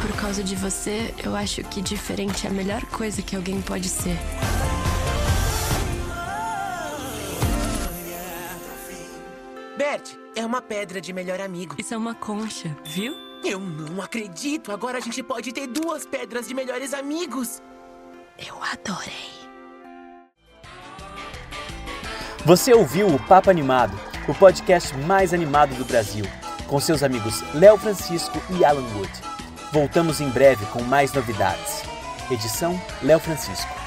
Por causa de você, eu acho que diferente é a melhor coisa que alguém pode ser. Bert, é uma pedra de melhor amigo. Isso é uma concha, viu? Eu não acredito! Agora a gente pode ter duas pedras de melhores amigos! Eu adorei. Você ouviu o Papo Animado, o podcast mais animado do Brasil, com seus amigos Léo Francisco e Alan Wood. Voltamos em breve com mais novidades. Edição Léo Francisco.